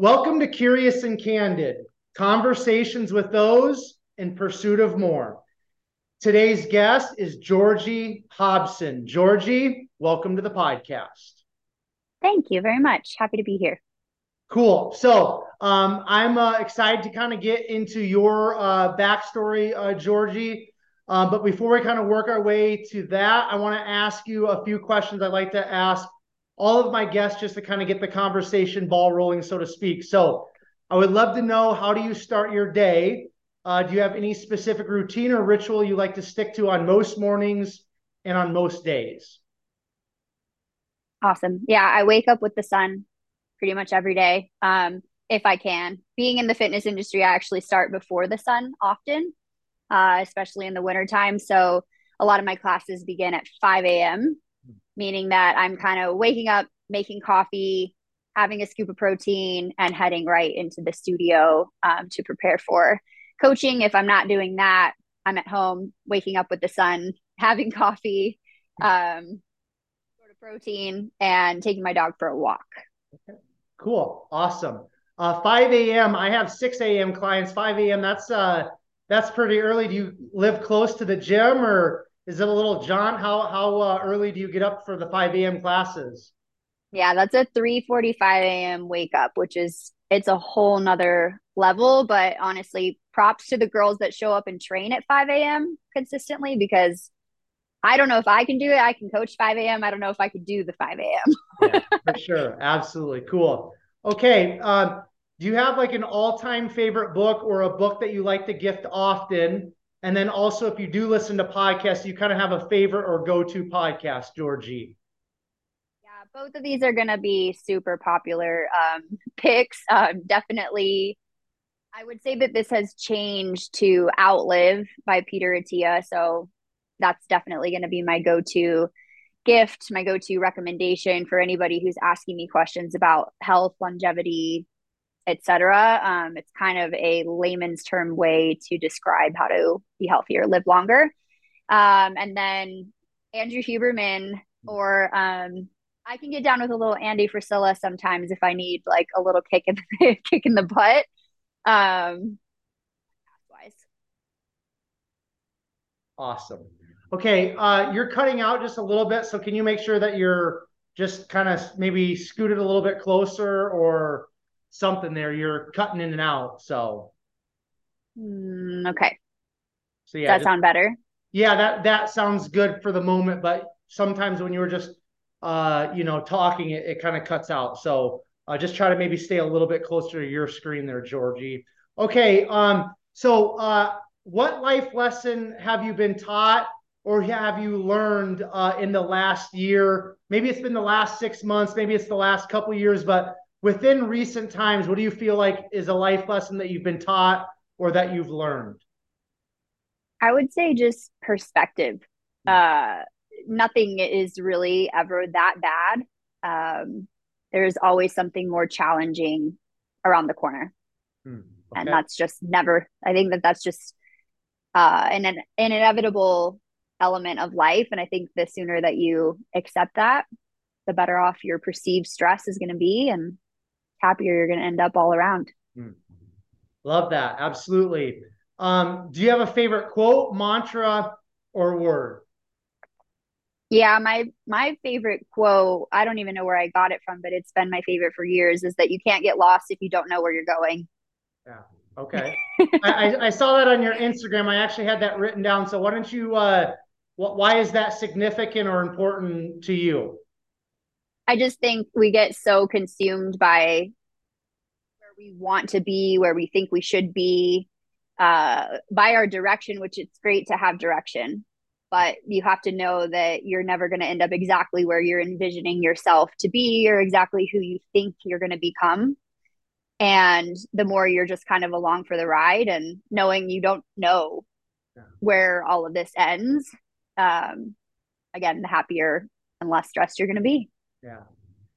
Welcome to Curious and Candid Conversations with those in pursuit of more. Today's guest is Jorgi Hobson. Jorgi, welcome to the podcast. Thank you very much. Happy to be here. Cool. So um, I'm uh, excited to kind of get into your uh, backstory, uh, Jorgi. Uh, but before we kind of work our way to that, I want to ask you a few questions I'd like to ask all of my guests just to kind of get the conversation ball rolling, so to speak. So I would love to know how do you start your day? Uh, do you have any specific routine or ritual you like to stick to on most mornings and on most days? Awesome. Yeah, I wake up with the sun pretty much every day um, if I can. Being in the fitness industry, I actually start before the sun often, uh, especially in the wintertime. So a lot of my classes begin at 5 a.m meaning that I'm kind of waking up, making coffee, having a scoop of protein, and heading right into the studio um, to prepare for coaching. If I'm not doing that, I'm at home, waking up with the sun, having coffee, um, sort of protein, and taking my dog for a walk. Okay. Cool. Awesome. Uh, 5 a.m. I have 6 a.m. clients. 5 a.m. That's uh, that's pretty early. Do you live close to the gym, or is it a little John? How how uh, early do you get up for the 5 a.m. classes? Yeah, that's a 3:45 a.m. wake up, which is it's a whole nother level. But honestly, props to the girls that show up and train at 5 a.m. consistently because I don't know if I can do it. I can coach 5 a.m. I don't know if I could do the 5 a.m. yeah, for sure. Absolutely. Cool. Okay. Um, do you have like an all-time favorite book or a book that you like to gift often? And then also, if you do listen to podcasts, you kind of have a favorite or go to podcast, Jorgi. Yeah, both of these are going to be super popular um, picks. Um, definitely, I would say that this has changed to Outlive by Peter Attia. So that's definitely going to be my go to gift, my go to recommendation for anybody who's asking me questions about health, longevity, etc. Um, it's kind of a layman's term way to describe how to be healthier, live longer. Um, and then Andrew Huberman, or um, I can get down with a little Andy Frisella sometimes if I need like a little kick in the kick in the butt. Um, awesome. Okay, uh, you're cutting out just a little bit, so can you make sure that you're just kind of maybe scooted a little bit closer or something there. You're cutting in and out. So mm, okay. So yeah, Does that just, sound better? Yeah, that that sounds good for the moment, but sometimes when you were just uh, you know, talking, it, it kind of cuts out. So uh, just try to maybe stay a little bit closer to your screen there, Jorgi. Okay. Um, so uh, what life lesson have you been taught or have you learned uh, in the last year? Maybe it's been the last six months, maybe it's the last couple years, but within recent times, what do you feel like is a life lesson that you've been taught or that you've learned? I would say just perspective. Hmm. Uh, nothing is really ever that bad. Um, there's always something more challenging around the corner. Hmm. Okay. And that's just never, I think that that's just uh, an, an inevitable element of life. And I think the sooner that you accept that, the better off your perceived stress is going to be. And happier you're going to end up all around. Mm. Love that. Absolutely. Um, do you have a favorite quote, mantra, or word? Yeah, my my favorite quote, I don't even know where I got it from, but it's been my favorite for years is that you can't get lost if you don't know where you're going. Yeah. Okay. I, I saw that on your Instagram. I actually had that written down. So why don't you uh what why is that significant or important to you? I just think we get so consumed by where we want to be, where we think we should be, uh, by our direction, which it's great to have direction. But you have to know that you're never going to end up exactly where you're envisioning yourself to be or exactly who you think you're going to become. And the more you're just kind of along for the ride and knowing you don't know where all of this ends, um, again, the happier and less stressed you're going to be. Yeah.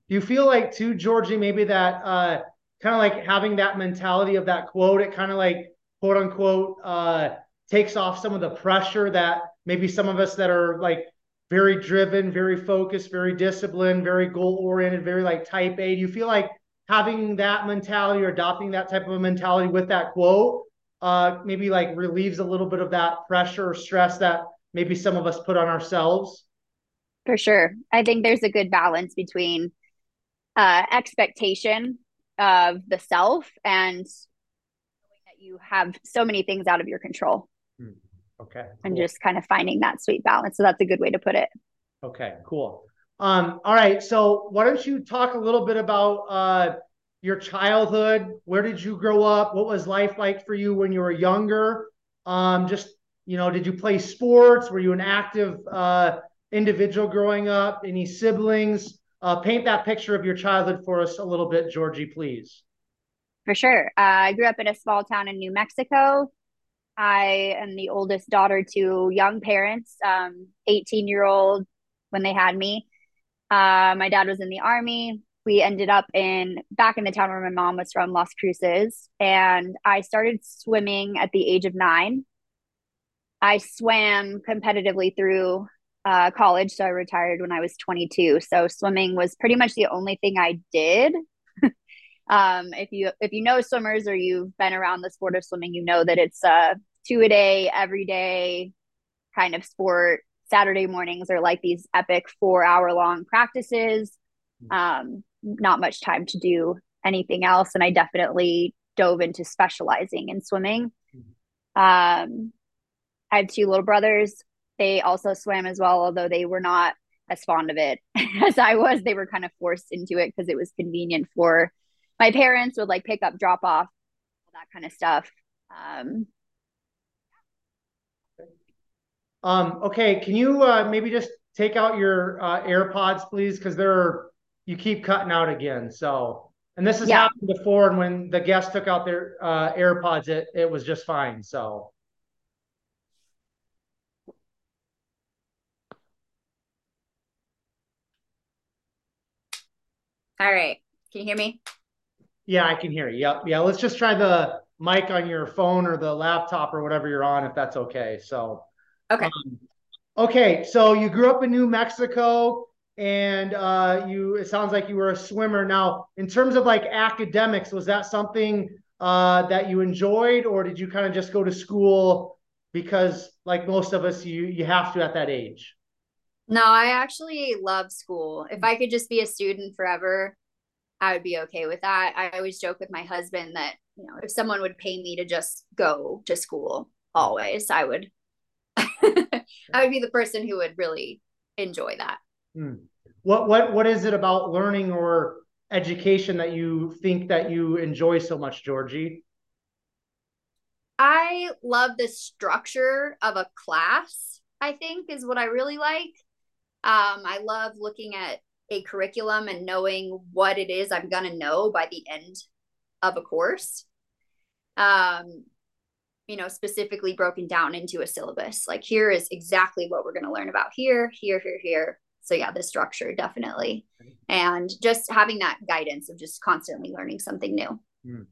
Do you feel like too, Jorgi, maybe that uh, kind of like having that mentality of that quote, it kind of like quote unquote uh, takes off some of the pressure that maybe some of us that are like very driven, very focused, very disciplined, very goal oriented, very like type A. Do you feel like having that mentality or adopting that type of a mentality with that quote uh, maybe like relieves a little bit of that pressure or stress that maybe some of us put on ourselves? For sure. I think there's a good balance between uh, expectation of the self and that you have so many things out of your control. Hmm. Okay. Cool. And just kind of finding that sweet balance. So that's a good way to put it. Okay, cool. Um, all right. So why don't you talk a little bit about uh, your childhood? Where did you grow up? What was life like for you when you were younger? Um, just you know, did you play sports? Were you an active uh, individual growing up? Any siblings? Uh, paint that picture of your childhood for us a little bit, Jorgi, please. For sure. Uh, I grew up in a small town in New Mexico. I am the oldest daughter to young parents, um, 18 year old when they had me. Uh, my dad was in the army. We ended up in back in the town where my mom was from, Las Cruces, and I started swimming at the age of nine. I swam competitively through uh, college, so I retired when I was 22. So swimming was pretty much the only thing I did. um, if you if you know swimmers or you've been around the sport of swimming, you know that it's a two a day, every day kind of sport. Saturday mornings are like these epic four hour long practices. Hmm. Um, not much time to do anything else, and I definitely dove into specializing in swimming. Hmm. Um, I have two little brothers. They also swam as well, although they were not as fond of it as I was. They were kind of forced into it because it was convenient for my parents would like pick up, drop off, all that kind of stuff. Um, um okay, can you uh, maybe just take out your uh, AirPods, please? Because they're you keep cutting out again. So, and this has yeah. happened before, and when the guests took out their uh, AirPods, it it was just fine. So. All right. Can you hear me? Yeah, I can hear you. Yep. Yeah. Let's just try the mic on your phone or the laptop or whatever you're on, if that's okay. So, okay. Um, okay. So you grew up in New Mexico and uh, you, it sounds like you were a swimmer. Now, in terms of like academics, was that something uh, that you enjoyed or did you kind of just go to school because like most of us, you, you have to at that age? No, I actually love school. If I could just be a student forever, I would be okay with that. I always joke with my husband that, you know, if someone would pay me to just go to school always, I would I would be the person who would really enjoy that. Hmm. What what what is it about learning or education that you think that you enjoy so much, Jorgi? I love the structure of a class, I think is what I really like. Um, I love looking at a curriculum and knowing what it is I'm going to know by the end of a course. Um, you know, specifically broken down into a syllabus. Like, here is exactly what we're going to learn about here, here, here, here. So, yeah, the structure definitely. And just having that guidance of just constantly learning something new. Mm.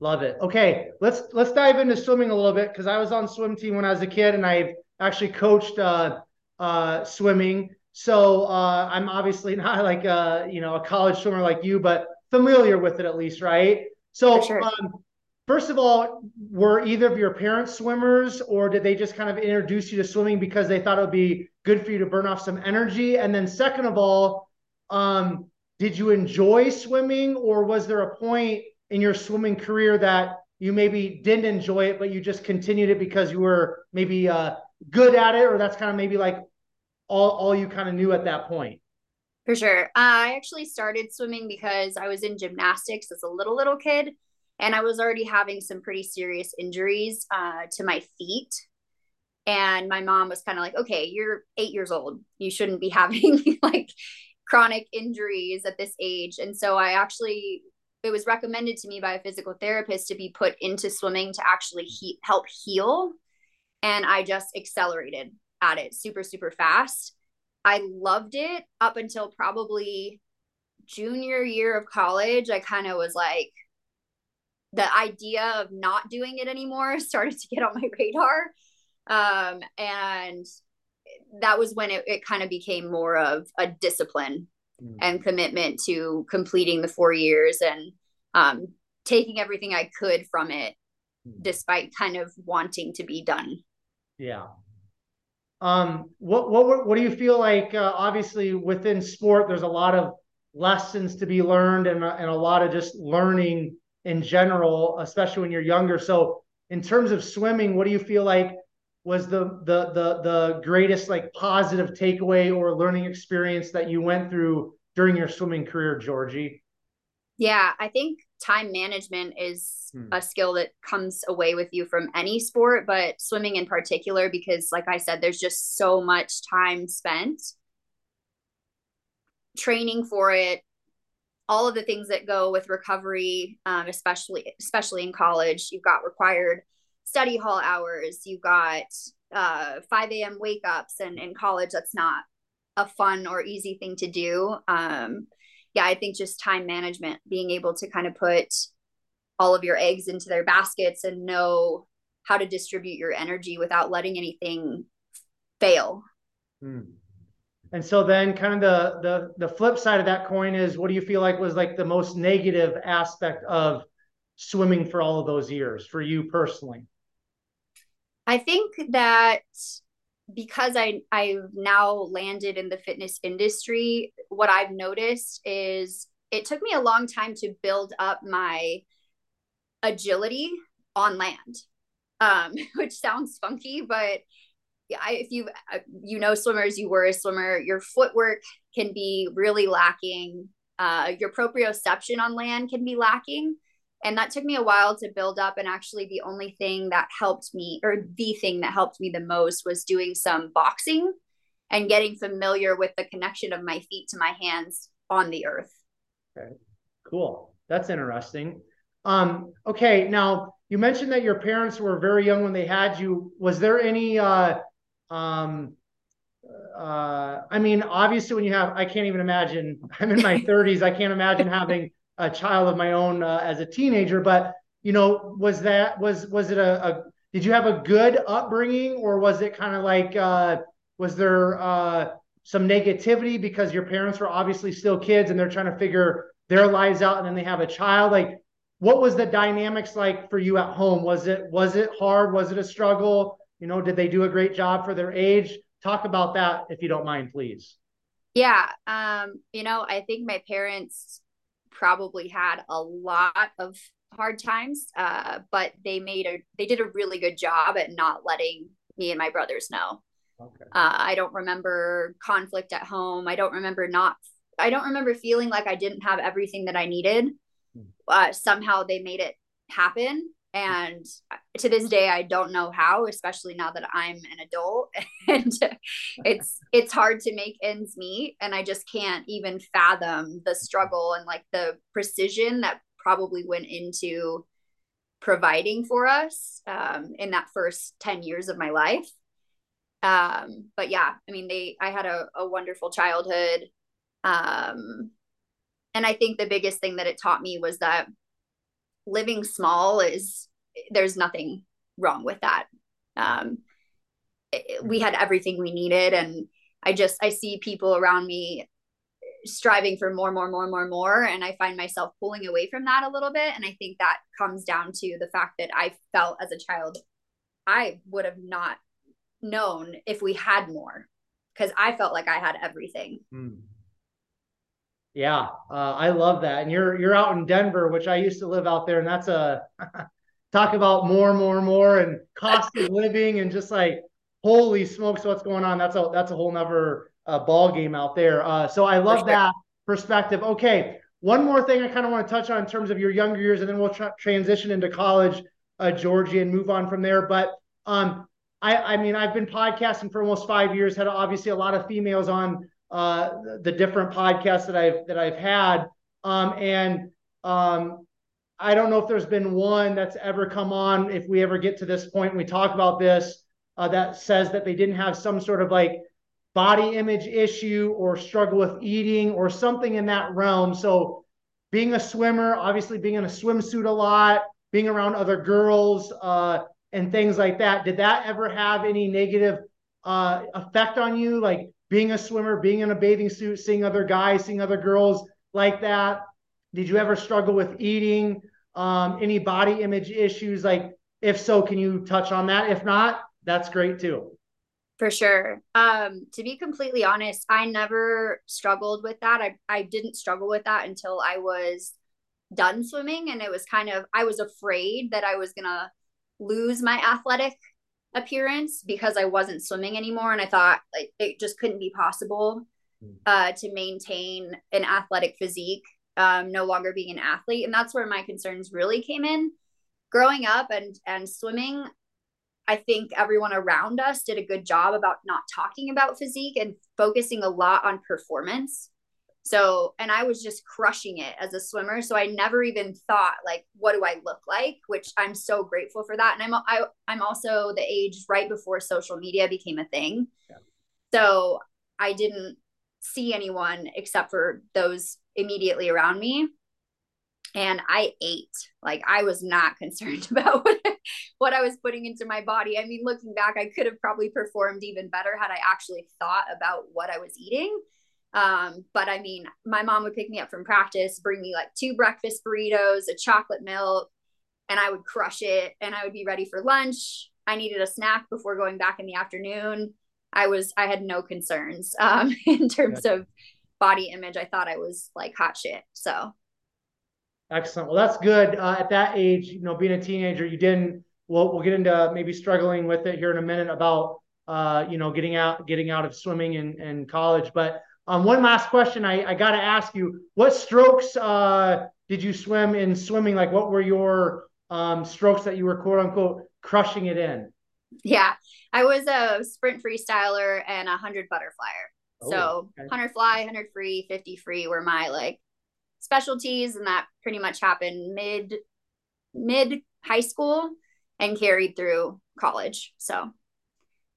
Love it. Okay, let's let's dive into swimming a little bit because I was on swim team when I was a kid, and I've actually coached uh, uh, swimming. So uh, I'm obviously not like a you know a college swimmer like you, but familiar with it at least, right? So sure. um, first of all, were either of your parents swimmers, or did they just kind of introduce you to swimming because they thought it would be good for you to burn off some energy? And then second of all, um, did you enjoy swimming, or was there a point in your swimming career that you maybe didn't enjoy it, but you just continued it because you were maybe uh, good at it, or that's kind of maybe like all, all you kind of knew at that point? For sure. Uh, I actually started swimming because I was in gymnastics as a little, little kid. And I was already having some pretty serious injuries uh, to my feet. And my mom was kind of like, okay, you're eight years old. You shouldn't be having like chronic injuries at this age. And so I actually, it was recommended to me by a physical therapist to be put into swimming to actually he- help heal. And I just accelerated at it super, super fast. I loved it up until probably junior year of college. I kind of was like, the idea of not doing it anymore started to get on my radar. Um, and that was when it, it kind of became more of a discipline mm. and commitment to completing the four years and um, taking everything I could from it, mm. despite kind of wanting to be done. Yeah. Um, what what what do you feel like? Uh, obviously, within sport, there's a lot of lessons to be learned and and a lot of just learning in general, especially when you're younger. So, in terms of swimming, what do you feel like was the the the the greatest like positive takeaway or learning experience that you went through during your swimming career, Jorgi? Yeah, I think time management is hmm. a skill that comes away with you from any sport, but swimming in particular, because like I said, there's just so much time spent training for it, all of the things that go with recovery, um, especially especially in college. You've got required study hall hours you've got uh 5 a.m wake ups and in college that's not a fun or easy thing to do um yeah i think just time management being able to kind of put all of your eggs into their baskets and know how to distribute your energy without letting anything fail hmm. and so then kind of the the the flip side of that coin is what do you feel like was like the most negative aspect of swimming for all of those years for you personally I think that because I I've now landed in the fitness industry, what I've noticed is it took me a long time to build up my agility on land, um, which sounds funky, but I, if you uh, you know swimmers, you were a swimmer, your footwork can be really lacking. Uh, your proprioception on land can be lacking and that took me a while to build up and actually the only thing that helped me or the thing that helped me the most was doing some boxing and getting familiar with the connection of my feet to my hands on the earth. Okay cool. That's interesting. Um okay now you mentioned that your parents were very young when they had you. Was there any uh um uh i mean obviously when you have i can't even imagine i'm in my 30s i can't imagine having a child of my own uh, as a teenager. But you know, was that was was it a, a did you have a good upbringing or was it kind of like uh, was there uh, some negativity because your parents were obviously still kids and they're trying to figure their lives out and then they have a child? Like what was the dynamics like for you at home? Was it was it hard? Was it a struggle? You know did they do a great job for their age? Talk about that if you don't mind please. Yeah um you know i think my parents probably had a lot of hard times uh, but they made a they did a really good job at not letting me and my brothers know okay. uh, i don't remember conflict at home i don't remember not i don't remember feeling like i didn't have everything that i needed hmm. uh, somehow they made it happen and to this day i don't know how especially now that i'm an adult. And it's it's hard to make ends meet. And i just can't even fathom the struggle and like the precision that probably went into providing for us um, in that first 10 years of my life. Um, but yeah i mean they i had a, a wonderful childhood. Um, and i think the biggest thing that it taught me was that living small is there's nothing wrong with that. Um, we had everything we needed, and I just I see people around me striving for more, more, more, more, more, and I find myself pulling away from that a little bit. And I think that comes down to the fact that I felt as a child I would have not known if we had more because I felt like I had everything. Mm. Yeah, uh, I love that. And you're you're out in Denver, which I used to live out there, and that's a talk about more, more, more, and cost of living, and just like holy smokes, what's going on? That's a that's a whole nother uh, ball game out there. Uh, so I love that perspective. Okay, one more thing I kind of want to touch on in terms of your younger years, and then we'll tra- transition into college, uh, Jorgi, and move on from there. But um, I I mean I've been podcasting for almost five years, had obviously a lot of females on uh, the different podcasts that I've that I've had. Um, and um, I don't know if there's been one that's ever come on. If we ever get to this point, and we talk about this, uh, that says that they didn't have some sort of like body image issue or struggle with eating or something in that realm. So, being a swimmer, obviously being in a swimsuit a lot, being around other girls, uh, and things like that. Did that ever have any negative uh, effect on you? Like, being a swimmer, being in a bathing suit, seeing other guys, seeing other girls like that? Did you ever struggle with eating? Um, any body image issues? Like, if so, can you touch on that? If not, that's great too. For sure. Um, to be completely honest, I never struggled with that. I, I didn't struggle with that until I was done swimming. And it was kind of, I was afraid that I was going to lose my athletic appearance because I wasn't swimming anymore. And I thought like, it just couldn't be possible hmm. uh, to maintain an athletic physique, um, no longer being an athlete. And that's where my concerns really came in. Growing up and and swimming, I think everyone around us did a good job about not talking about physique and focusing a lot on performance. So, and I was just crushing it as a swimmer. So I never even thought like, what do I look like? Which I'm so grateful for that. And I'm I, I'm also the age right before social media became a thing. Yeah. So I didn't see anyone except for those immediately around me and I ate. Like I was not concerned about what, what I was putting into my body. I mean, looking back, I could have probably performed even better had I actually thought about what I was eating. Um, but I mean, my mom would pick me up from practice, bring me like two breakfast burritos, a chocolate milk, and I would crush it and I would be ready for lunch. I needed a snack before going back in the afternoon. I was I had no concerns um, in terms of body image. I thought I was like hot shit. So Excellent. Well, that's good. Uh, at that age, you know, being a teenager, you didn't. We'll we'll get into maybe struggling with it here in a minute about uh, you know getting out getting out of swimming and, in college. But um, one last question I, I got to ask you: What strokes uh, did you swim in swimming? Like, what were your um, strokes that you were quote unquote crushing it in? Yeah, I was a sprint freestyler and a hundred butterflyer. Oh, so okay. hundred fly, hundred free, fifty free were my like specialties and that pretty much happened mid mid high school and carried through college so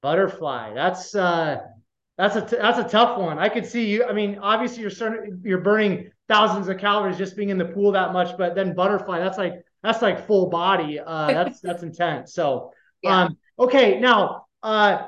butterfly that's uh that's a t- that's a tough one i could see you i mean obviously you're certain you're burning thousands of calories just being in the pool that much but then butterfly that's like that's like full body uh that's that's intense so yeah. um okay now uh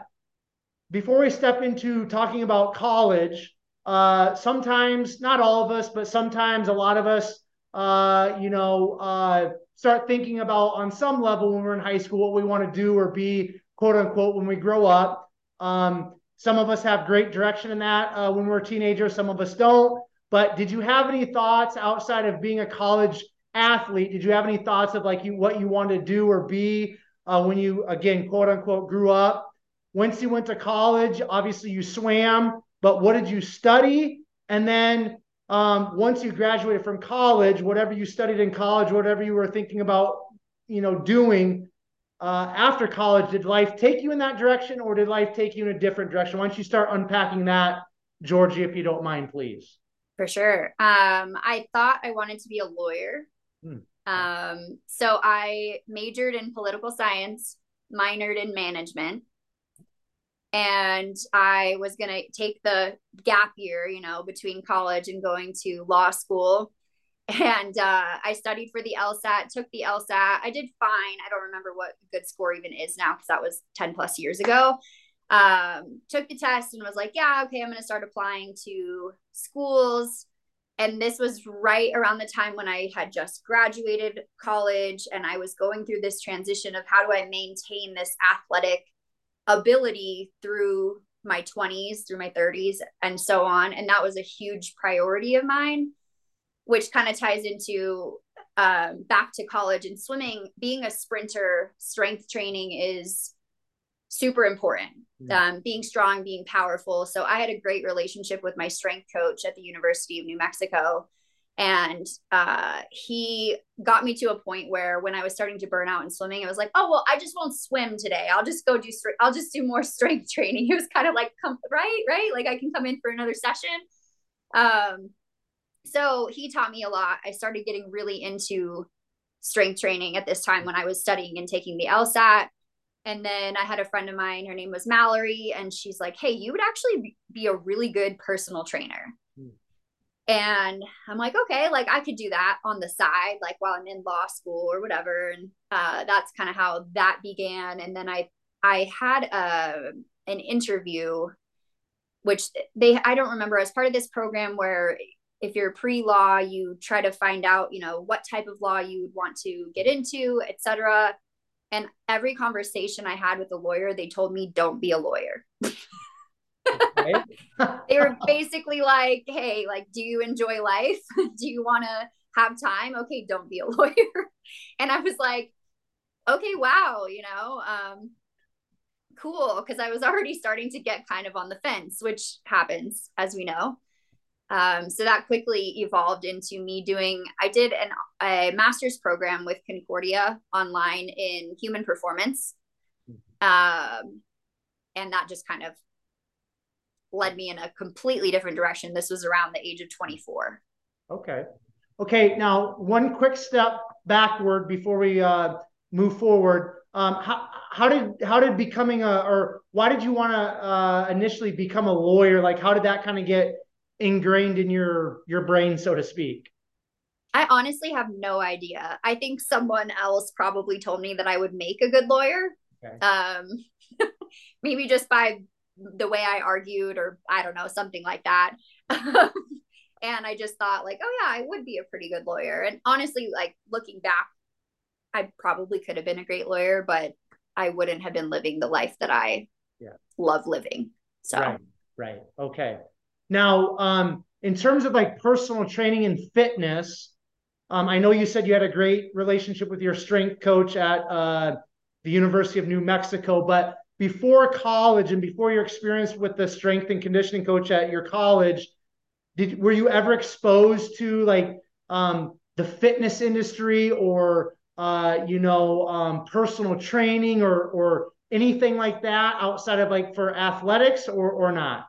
before we step into talking about college uh, sometimes, not all of us, but sometimes a lot of us, uh, you know, uh, start thinking about on some level when we're in high school what we want to do or be, quote unquote, when we grow up. Um, some of us have great direction in that uh, when we're teenagers, some of us don't. But did you have any thoughts outside of being a college athlete? Did you have any thoughts of like you what you wanted to do or be uh, when you again quote unquote grew up? Once you went to college, obviously you swam but what did you study? And then um, once you graduated from college, whatever you studied in college, whatever you were thinking about, you know, doing uh, after college, did life take you in that direction, or did life take you in a different direction? Why don't you start unpacking that, Jorgi, if you don't mind, please? For sure. Um, I thought I wanted to be a lawyer. Hmm. Um, so I majored in political science, minored in management and I was going to take the gap year, you know, between college and going to law school. And uh, I studied for the LSAT, took the LSAT. I did fine. I don't remember what good score even is now because that was 10 plus years ago. Um, took the test and was like, yeah, okay, I'm going to start applying to schools. And this was right around the time when I had just graduated college and I was going through this transition of how do I maintain this athletic ability through my 20s, through my 30s, and so on. And that was a huge priority of mine, which kind of ties into um, back to college and swimming. Being a sprinter, strength training is super important. Mm. Um, being strong, being powerful. So I had a great relationship with my strength coach at the University of New Mexico and uh, he got me to a point where when I was starting to burn out in swimming, I was like, oh, well, I just won't swim today. I'll just go do strength. I'll just do more strength training. He was kind of like, come, right, right. Like I can come in for another session. Um, so he taught me a lot. I started getting really into strength training at this time when I was studying and taking the LSAT. And then I had a friend of mine, her name was Mallory, and she's like, Hey, you would actually be a really good personal trainer. And I'm like, okay, like I could do that on the side, like while I'm in law school or whatever. And uh, that's kind of how that began. And then I I had a an interview which they I don't remember as part of this program where if you're pre-law, you try to find out, you know, what type of law you would want to get into, etc. And every conversation I had with a lawyer, they told me, don't be a lawyer. they were basically like, hey, like, do you enjoy life? do you want to have time? Okay, don't be a lawyer. and I was like, okay, wow, you know, um, cool. Cause I was already starting to get kind of on the fence, which happens, as we know. Um, so that quickly evolved into me doing, I did an, a master's program with Concordia online in human performance. Um, and that just kind of led me in a completely different direction. This was around the age of 24. Okay. Okay. Now, one quick step backward before we uh, move forward. Um, how, how did how did becoming a or why did you want to uh, initially become a lawyer? Like, how did that kind of get ingrained in your your brain, so to speak? I honestly have no idea. I think someone else probably told me that I would make a good lawyer. Okay. Um, maybe just by the way I argued, or I don't know, something like that. and I just thought, like, oh yeah, I would be a pretty good lawyer. And honestly, like looking back, I probably could have been a great lawyer, but I wouldn't have been living the life that I yeah. love living. So right, right, okay. Now, um, in terms of like personal training and fitness, um, I know you said you had a great relationship with your strength coach at uh, the University of New Mexico, but before college and before your experience with the strength and conditioning coach at your college, did were you ever exposed to like um, the fitness industry or uh, you know um, personal training or or anything like that outside of like for athletics or or not?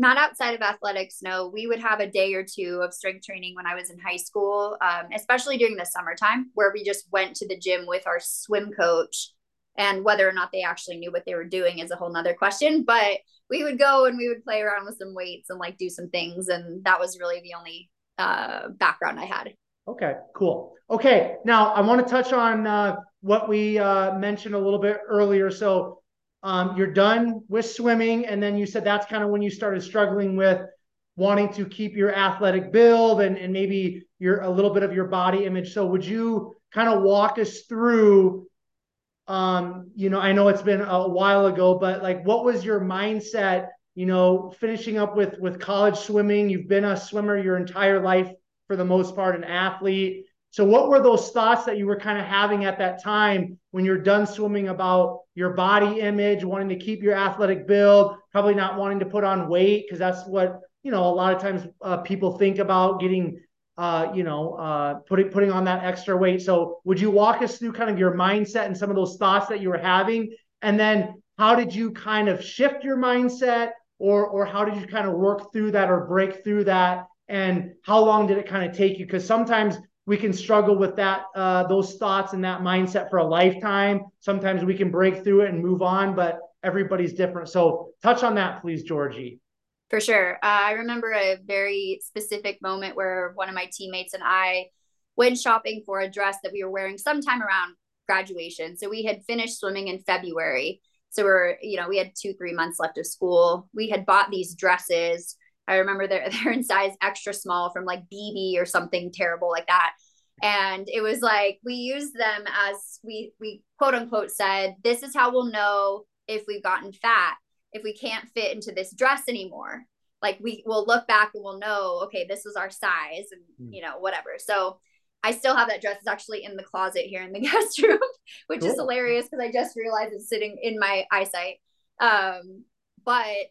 Not outside of athletics no. We would have a day or two of strength training when i was in high school um, especially during the summertime where we just went to the gym with our swim coach and whether or not they actually knew what they were doing is a whole nother question. But we would go and we would play around with some weights and like do some things and that was really the only uh, background i had. Okay cool. Okay now i want to touch on uh, what we uh, mentioned a little bit earlier. So um, you're done with swimming, and then you said that's kind of when you started struggling with wanting to keep your athletic build and, and maybe your a little bit of your body image. So would you kind of walk us through um, you know, I know it's been a while ago, but like what was your mindset, you know, finishing up with with college swimming? You've been a swimmer your entire life for the most part, an athlete. So, what were those thoughts that you were kind of having at that time when you're done swimming about your body image, wanting to keep your athletic build, probably not wanting to put on weight because that's what you know a lot of times uh, people think about getting, uh, you know, uh, putting putting on that extra weight. So, would you walk us through kind of your mindset and some of those thoughts that you were having, and then how did you kind of shift your mindset, or or how did you kind of work through that or break through that? And how long did it kind of take you? Because sometimes we can struggle with that uh, those thoughts and that mindset for a lifetime. Sometimes we can break through it and move on but everybody's different. So touch on that please jorgi. For sure. Uh, i remember a very specific moment where one of my teammates and i went shopping for a dress that we were wearing sometime around graduation. So we had finished swimming in february. So we're you know we had two three months left of school. We had bought these dresses I remember they're they're in size extra small from like bebe or something terrible like that. And it was like we used them as we we quote unquote said, this is how we'll know if we've gotten fat, if we can't fit into this dress anymore. Like we will look back and we'll know, okay, this was our size and mm. you know, whatever. So I still have that dress. It's actually in the closet here in the guest room, which cool. is hilarious because I just realized it's sitting in my eyesight. Um, but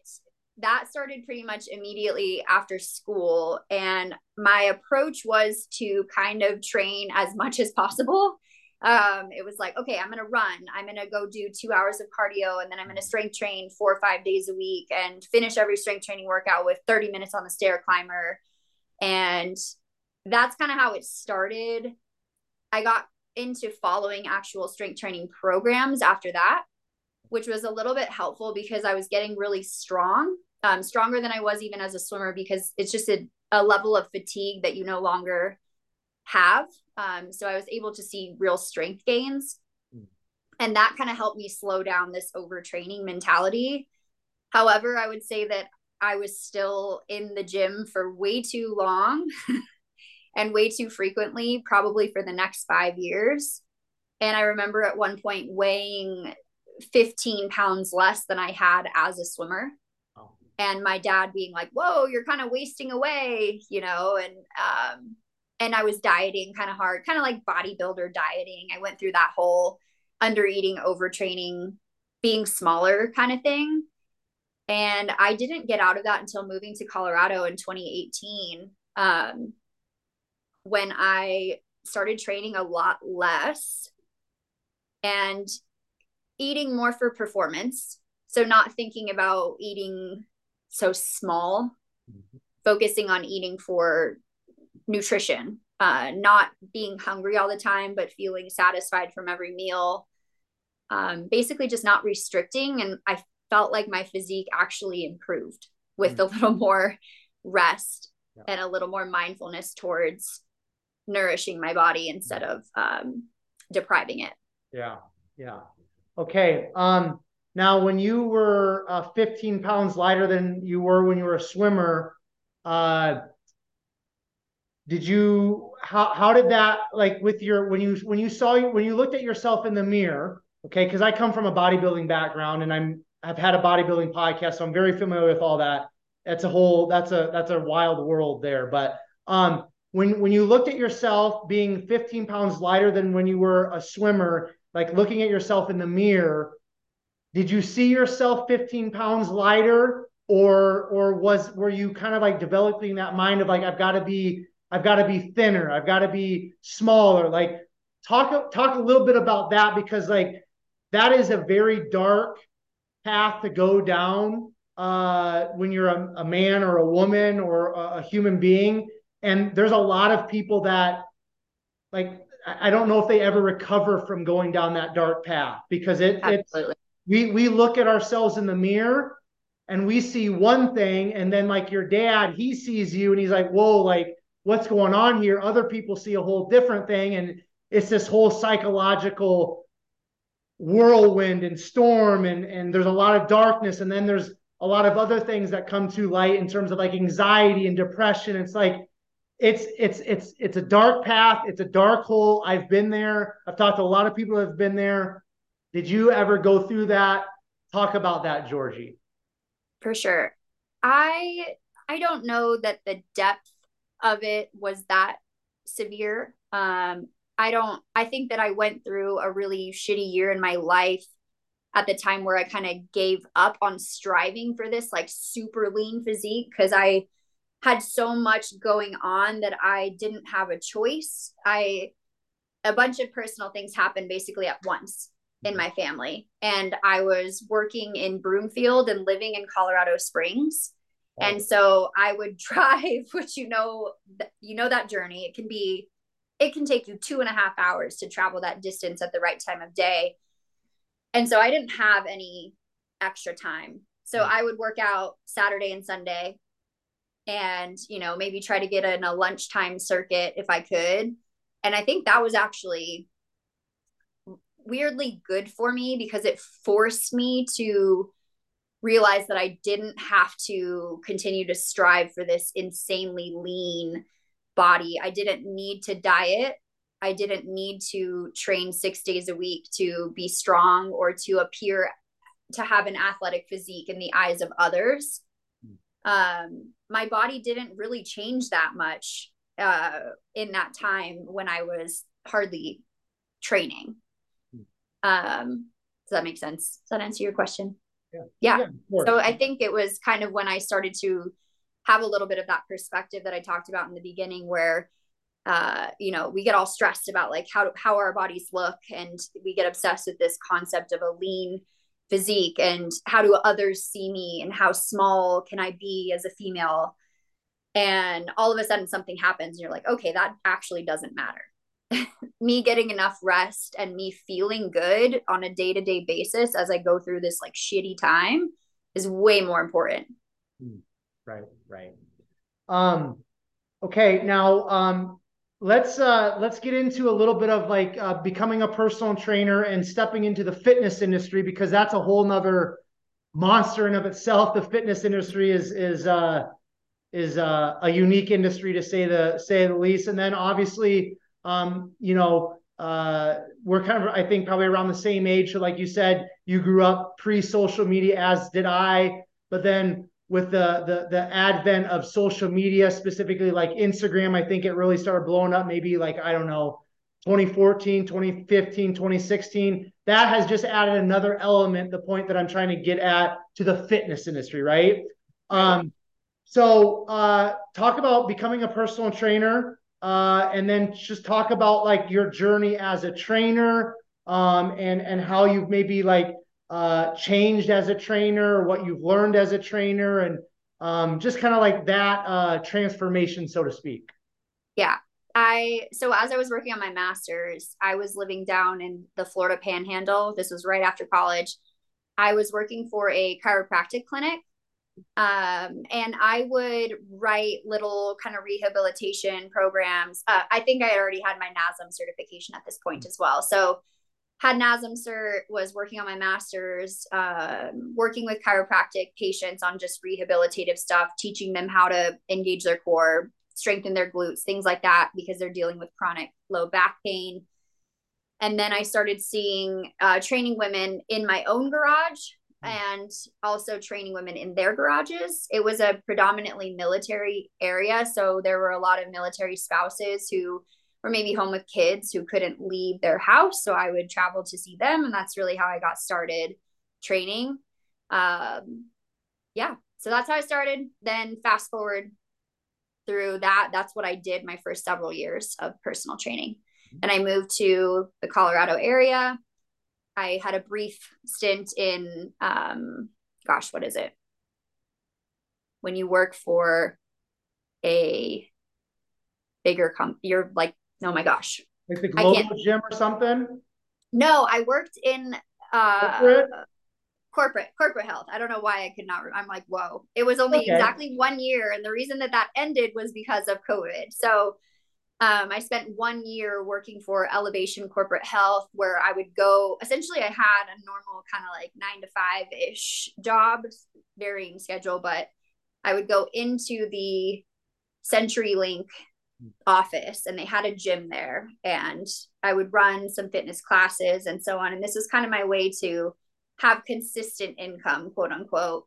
that started pretty much immediately after school. And my approach was to kind of train as much as possible. Um, it was like, okay, I'm going to run. I'm going to go do two hours of cardio and then I'm going to strength train four or five days a week and finish every strength training workout with 30 minutes on the stair climber. And that's kind of how it started. I got into following actual strength training programs after that, which was a little bit helpful because I was getting really strong um, stronger than I was even as a swimmer because it's just a, a level of fatigue that you no longer have. Um, so I was able to see real strength gains. Mm. And that kind of helped me slow down this overtraining mentality. However, I would say that I was still in the gym for way too long and way too frequently, probably for the next five years. And I remember at one point weighing 15 pounds less than I had as a swimmer. And my dad being like, whoa, you're kind of wasting away, you know, and, um, and I was dieting kind of hard, kind of like bodybuilder dieting. I went through that whole under eating, overtraining, being smaller kind of thing. And I didn't get out of that until moving to Colorado in 2018. Um, when I started training a lot less and eating more for performance. So, not thinking about eating so small, mm-hmm. focusing on eating for nutrition, uh, not being hungry all the time, but feeling satisfied from every meal. Um, basically, just not restricting. And I felt like my physique actually improved with mm-hmm. a little more rest yeah. and a little more mindfulness towards nourishing my body instead of um, depriving it. Yeah, yeah. Okay. Um, now, when you were uh, 15 pounds lighter than you were when you were a swimmer, uh, did you how how did that like with your when you when you saw when you looked at yourself in the mirror? Okay, because I come from a bodybuilding background and I'm I've had a bodybuilding podcast, so I'm very familiar with all that. That's a whole that's a that's a wild world there. But um, when when you looked at yourself being 15 pounds lighter than when you were a swimmer, like looking at yourself in the mirror, did you see yourself 15 pounds lighter, or or was were you kind of like developing that mind of like I've got to be I've got to be thinner, I've got to be smaller? Like talk talk a little bit about that because like that is a very dark path to go down uh, when you're a, a, man or a woman or a, a human being and there's a lot of people that like I don't know if they ever recover from going down that dark path because it it's we we look at ourselves in the mirror and we see one thing and then like your dad he sees you and he's like whoa like what's going on here? Other people see a whole different thing and it's this whole psychological whirlwind and storm and and there's a lot of darkness and then there's a lot of other things that come to light in terms of like anxiety and depression. It's like it's it's it's it's a dark path. It's a dark hole. I've been there. I've talked to a lot of people that have been there did you ever go through that? Talk about that jorgi. For sure. I i don't know that the depth of it was that severe. Um i don't i think that i went through a really shitty year in my life at the time where i kind of gave up on striving for this like super lean physique because i had so much going on that I didn't have a choice. I a bunch of personal things happened basically at once in my family and I was working in Broomfield and living in Colorado Springs. And so I would drive, which you know, you know that journey. It can be, it can take you two and a half hours to travel that distance at the right time of day. And so I didn't have any extra time. So hmm. I would work out Saturday and Sunday and you know maybe try to get in a lunchtime circuit if i could and i think that was actually weirdly good for me because it forced me to realize that i didn't have to continue to strive for this insanely lean body. I didn't need to diet. I didn't need to train 6 days a week to be strong or to appear to have an athletic physique in the eyes of others. Um, my body didn't really change that much uh, in that time when I was hardly training. Um, does that make sense? Does that answer your question? Yeah. Yeah. yeah so I think it was kind of when I started to have a little bit of that perspective that I talked about in the beginning, where uh, you know, we get all stressed about like how how our bodies look, and we get obsessed with this concept of a lean physique and how do others see me and how small can I be as a female. And all of a sudden something happens and you're like, okay, that actually doesn't matter. me getting enough rest and me feeling good on a day to day basis as I go through this like shitty time is way more important. Hmm. Right, right. Um, okay, now um, let's uh let's get into a little bit of like uh, becoming a personal trainer and stepping into the fitness industry because that's a whole nother monster in of itself. The fitness industry is is uh, is uh, a unique industry to say the say the least. And then obviously, um, you know, uh, we're kind of I think probably around the same age. So like you said, you grew up pre social media, as did I. But then with the, the the advent of social media, specifically like Instagram, I think it really started blowing up. Maybe like I don't know 2014, 2015, 2016. That has just added another element, the point that I'm trying to get at to the fitness industry, right? Um, so uh, talk about becoming a personal trainer uh, and then just talk about like your journey as a trainer um, and, and how you've maybe like uh, changed as a trainer what you've learned as a trainer and um, just kind of like that uh, transformation, so to speak. Yeah. I so as I was working on my master's, I was living down in the Florida Panhandle. This was right after college. I was working for a chiropractic clinic. Um, and I would write little kind of rehabilitation programs. Uh, I think I already had my NASM certification at this point as well. So had NASM cert, was working on my master's, um, working with chiropractic patients on just rehabilitative stuff, teaching them how to engage their core, strengthen their glutes, things like that, because they're dealing with chronic low back pain. And then I started seeing uh, training women in my own garage and also training women in their garages. It was a predominantly military area. So there were a lot of military spouses who were maybe home with kids who couldn't leave their house. So I would travel to see them. And that's really how I got started training. Um, yeah. So that's how I started. Then fast forward through that, that's what I did my first several years of personal training. And I moved to the Colorado area. I had a brief stint in, um, gosh, what is it? When you work for a bigger company, you're like, oh my gosh. Like the global gym or something? No, I worked in uh, corporate corporate health i don't know why i could not i'm like whoa it was only okay. exactly one year and the reason that that ended was because of covid so um, i spent one year working for elevation corporate health where i would go essentially i had a normal kind of like nine to five ish job varying schedule but i would go into the CenturyLink office and they had a gym there and i would run some fitness classes and so on and this was kind of my way to have consistent income, quote unquote,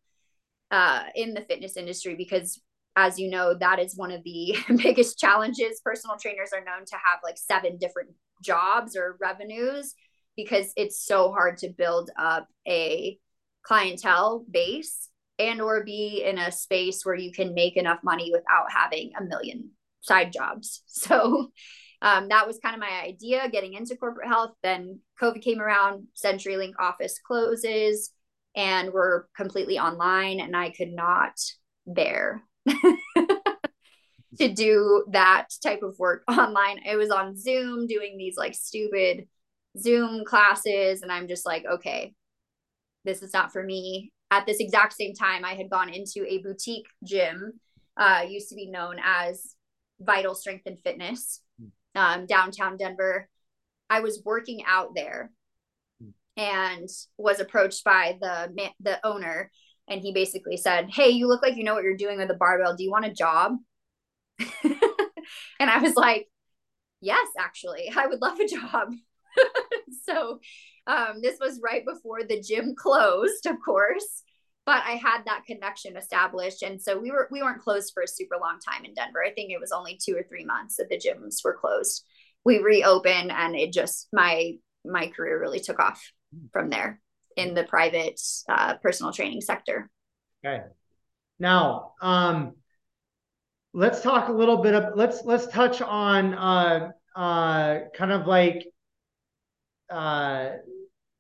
uh, in the fitness industry because as you know, that is one of the biggest challenges. Personal trainers are known to have like seven different jobs or revenues because it's so hard to build up a clientele base and or be in a space where you can make enough money without having a million side jobs. So um, that was kind of my idea getting into corporate health. Then COVID came around, CenturyLink office closes, and we're completely online, and I could not bear to do that type of work online. I was on Zoom doing these like stupid Zoom classes, and I'm just like, okay, this is not for me. At this exact same time, I had gone into a boutique gym, uh, used to be known as Vital Strength and Fitness um, downtown Denver. I was working out there and was approached by the the owner and he basically said, "Hey, you look like you know what you're doing with the barbell. Do you want a job?" and I was like, "Yes, actually, I would love a job." so, um, this was right before the gym closed, of course but I had that connection established. And so we were we weren't closed for a super long time in Denver. I think it was only two or three months that the gyms were closed. We reopened and it just my my career really took off from there in the private uh, personal training sector. Okay. Now, um, let's talk a little bit of let's let's touch on uh, uh, kind of like uh,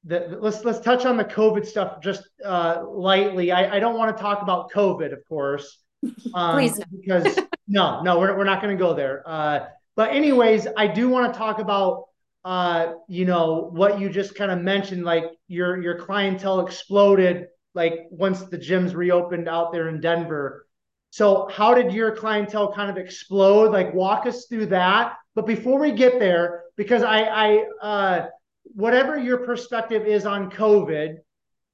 the, let's let's touch on the COVID stuff just uh, lightly. I, I don't want to talk about COVID, of course, um, please because no, no, we're we're not going to go there. Uh, but anyways, I do want to talk about uh, you know what you just kind of mentioned, like your your clientele exploded like once the gyms reopened out there in Denver. So how did your clientele kind of explode? Like walk us through that. But before we get there, because I I uh, whatever your perspective is on COVID,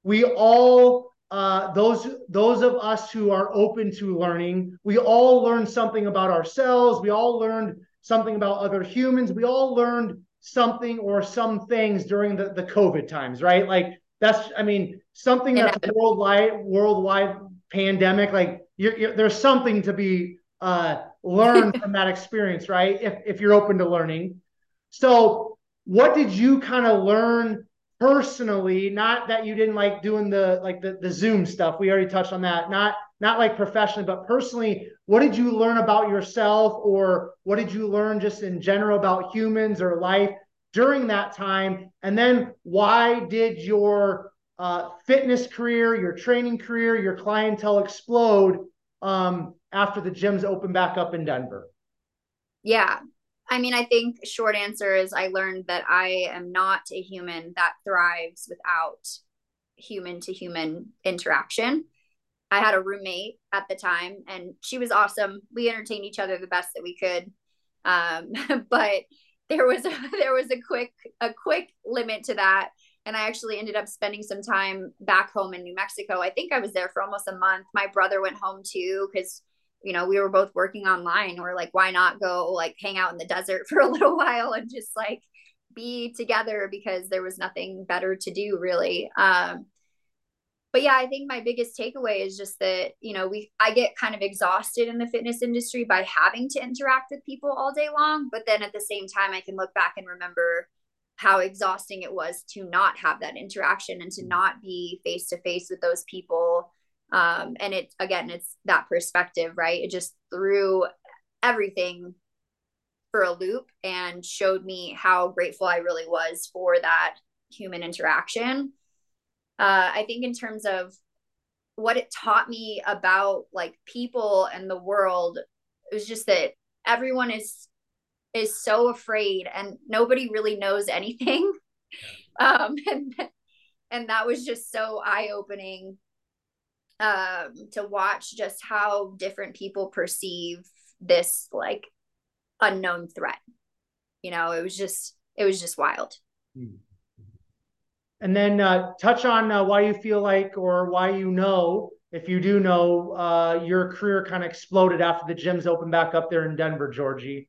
we all uh, those those of us who are open to learning, we all learned something about ourselves. We all learned something about other humans. We all learned something or some things during the, the COVID times, right? Like that's, I mean, something that's worldwide, worldwide pandemic. Like you're, you're, there's something to be uh, learned from that experience, right? If if you're open to learning. So, what did you kind of learn personally not that you didn't like doing the like the, the zoom stuff we already touched on that not not like professionally but personally what did you learn about yourself or what did you learn just in general about humans or life during that time? And then why did your uh, fitness career your training career your clientele explode um, after the gyms opened back up in denver? Yeah. I mean, I think short answer is I learned that I am not a human that thrives without human to human interaction. I had a roommate at the time and she was awesome. We entertained each other the best that we could. Um, but there was a, there was a quick a quick limit to that and I actually ended up spending some time back home in New Mexico. I think I was there for almost a month. My brother went home too cuz you know, we were both working online. We're like, why not go like hang out in the desert for a little while and just like be together because there was nothing better to do really. Um, but yeah, I think my biggest takeaway is just that, you know, we I get kind of exhausted in the fitness industry by having to interact with people all day long, but then at the same time I can look back and remember how exhausting it was to not have that interaction and to not be face to face with those people. Um, and it again it's that perspective right? It just threw everything for a loop and showed me how grateful i really was for that human interaction uh, i think in terms of what it taught me about like people and the world it was just that everyone is is so afraid and nobody really knows anything um and and that was just so eye opening um, to watch just how different people perceive this like unknown threat. You know, it was just it was just wild. Hmm. And then uh, touch on uh, why you feel like or why you know, if you do know, uh, your career kind of exploded after the gyms opened back up there in Denver, Jorgi.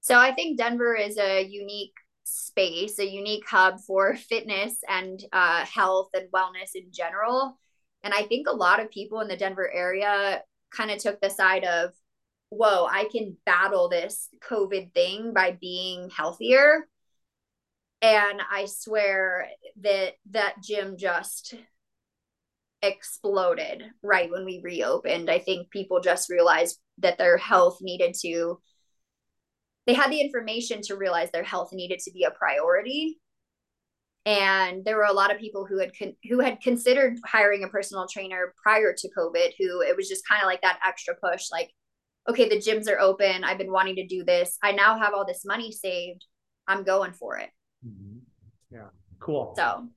So I think Denver is a unique space, a unique hub for fitness and uh, health and wellness in general. And I think a lot of people in the Denver area kind of took the side of, whoa, I can battle this COVID thing by being healthier. And I swear that that gym just exploded right when we reopened. I think people just realized that their health needed to, they had the information to realize their health needed to be a priority. And there were a lot of people who had con- who had considered hiring a personal trainer prior to covid who it was just kind of like that extra push like okay the gyms are open. I've been wanting to do this. I now have all this money saved. I'm going for it mm-hmm. yeah. Cool. So.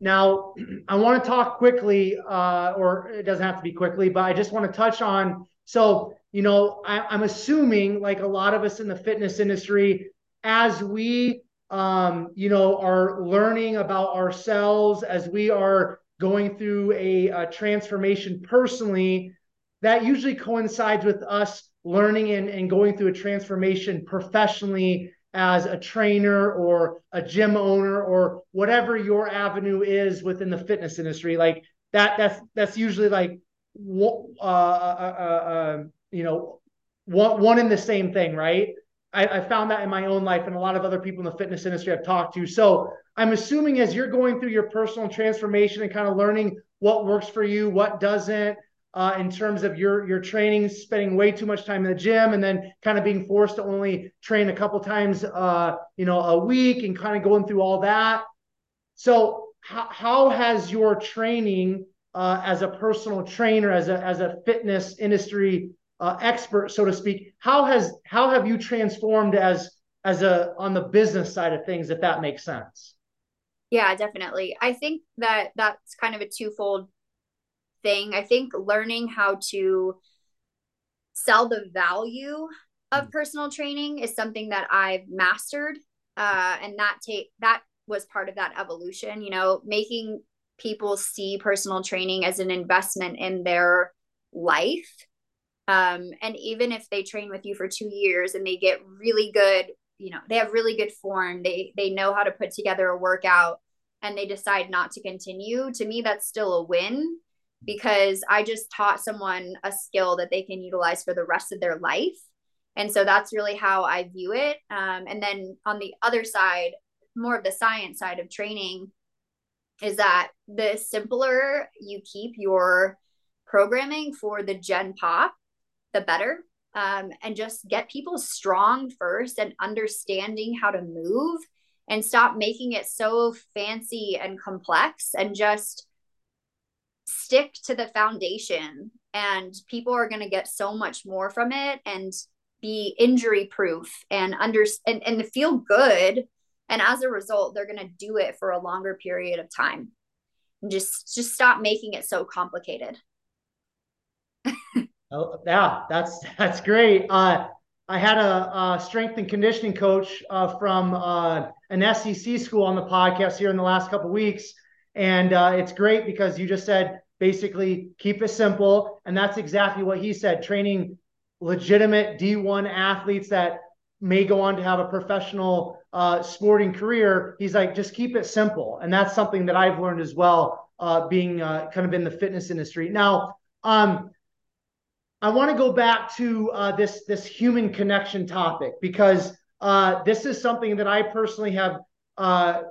Now i want to talk quickly uh, or it doesn't have to be quickly but i just want to touch on so you know I, i'm assuming like a lot of us in the fitness industry as we um, you know, are learning about ourselves as we are going through a, a transformation personally, that usually coincides with us learning and, and going through a transformation professionally as a trainer or a gym owner or whatever your avenue is within the fitness industry like that that's that's usually like uh, uh, uh, uh, you know one one in the same thing right I, I, found that in my own life and a lot of other people in the fitness industry I've talked to. So I'm assuming as you're going through your personal transformation and kind of learning what works for you, what doesn't, uh, in terms of your your training, spending way too much time in the gym, and then kind of being forced to only train a couple times, uh, you know, a week, and kind of going through all that. So how, how has your training uh, as a personal trainer, as a as a fitness industry uh, expert, so to speak. How has how have you transformed as as a on the business side of things, if that makes sense? Yeah, definitely. I think that that's kind of a twofold thing. I think learning how to sell the value of mm. personal training is something that I've mastered, uh, and that take that was part of that evolution. You know, making people see personal training as an investment in their life. Um, and even if they train with you for two years and they get really good, you know, they have really good form, they they know how to put together a workout and they decide not to continue, to me that's still a win because I just taught someone a skill that they can utilize for the rest of their life. And so that's really how I view it. Um, and then on the other side, more of the science side of training, is that the simpler you keep your programming for the gen pop, the better. Um, and just get people strong first and understanding how to move and stop making it so fancy and complex and just stick to the foundation and people are going to get so much more from it and be injury proof and under and, and feel good. And as a result they're going to do it for a longer period of time. And just just stop making it so complicated. Oh yeah that's that's great. Uh I had a, a strength and conditioning coach uh, from uh, an SEC school on the podcast here in the last couple weeks, and uh, it's great because you just said basically keep it simple, and that's exactly what he said. Training legitimate D1 athletes that may go on to have a professional uh, sporting career, he's like, just keep it simple. And that's something that I've learned as well, uh, being uh, kind of in the fitness industry. Now, um, I want to go back to uh, this this human connection topic because uh, this is something that I personally have uh,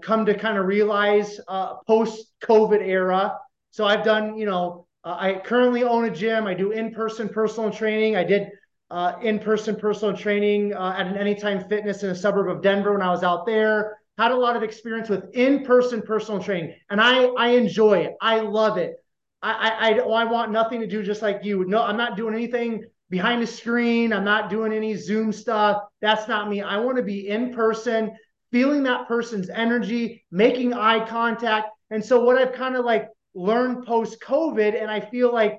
come to kind of realize post COVID era. So I've done, you know, I currently own a gym. I do in person personal training. I did uh, in-person personal training uh, at an Anytime Fitness in a suburb of Denver when I was out there. Had a lot of experience with in-person personal training, and I I enjoy it. I love it. I I I, I want nothing to do just like you. No, I'm not doing anything behind the screen. I'm not doing any Zoom stuff. That's not me. I want to be in person, feeling that person's energy, making eye contact. And so what I've kind of like learned post COVID, and I feel like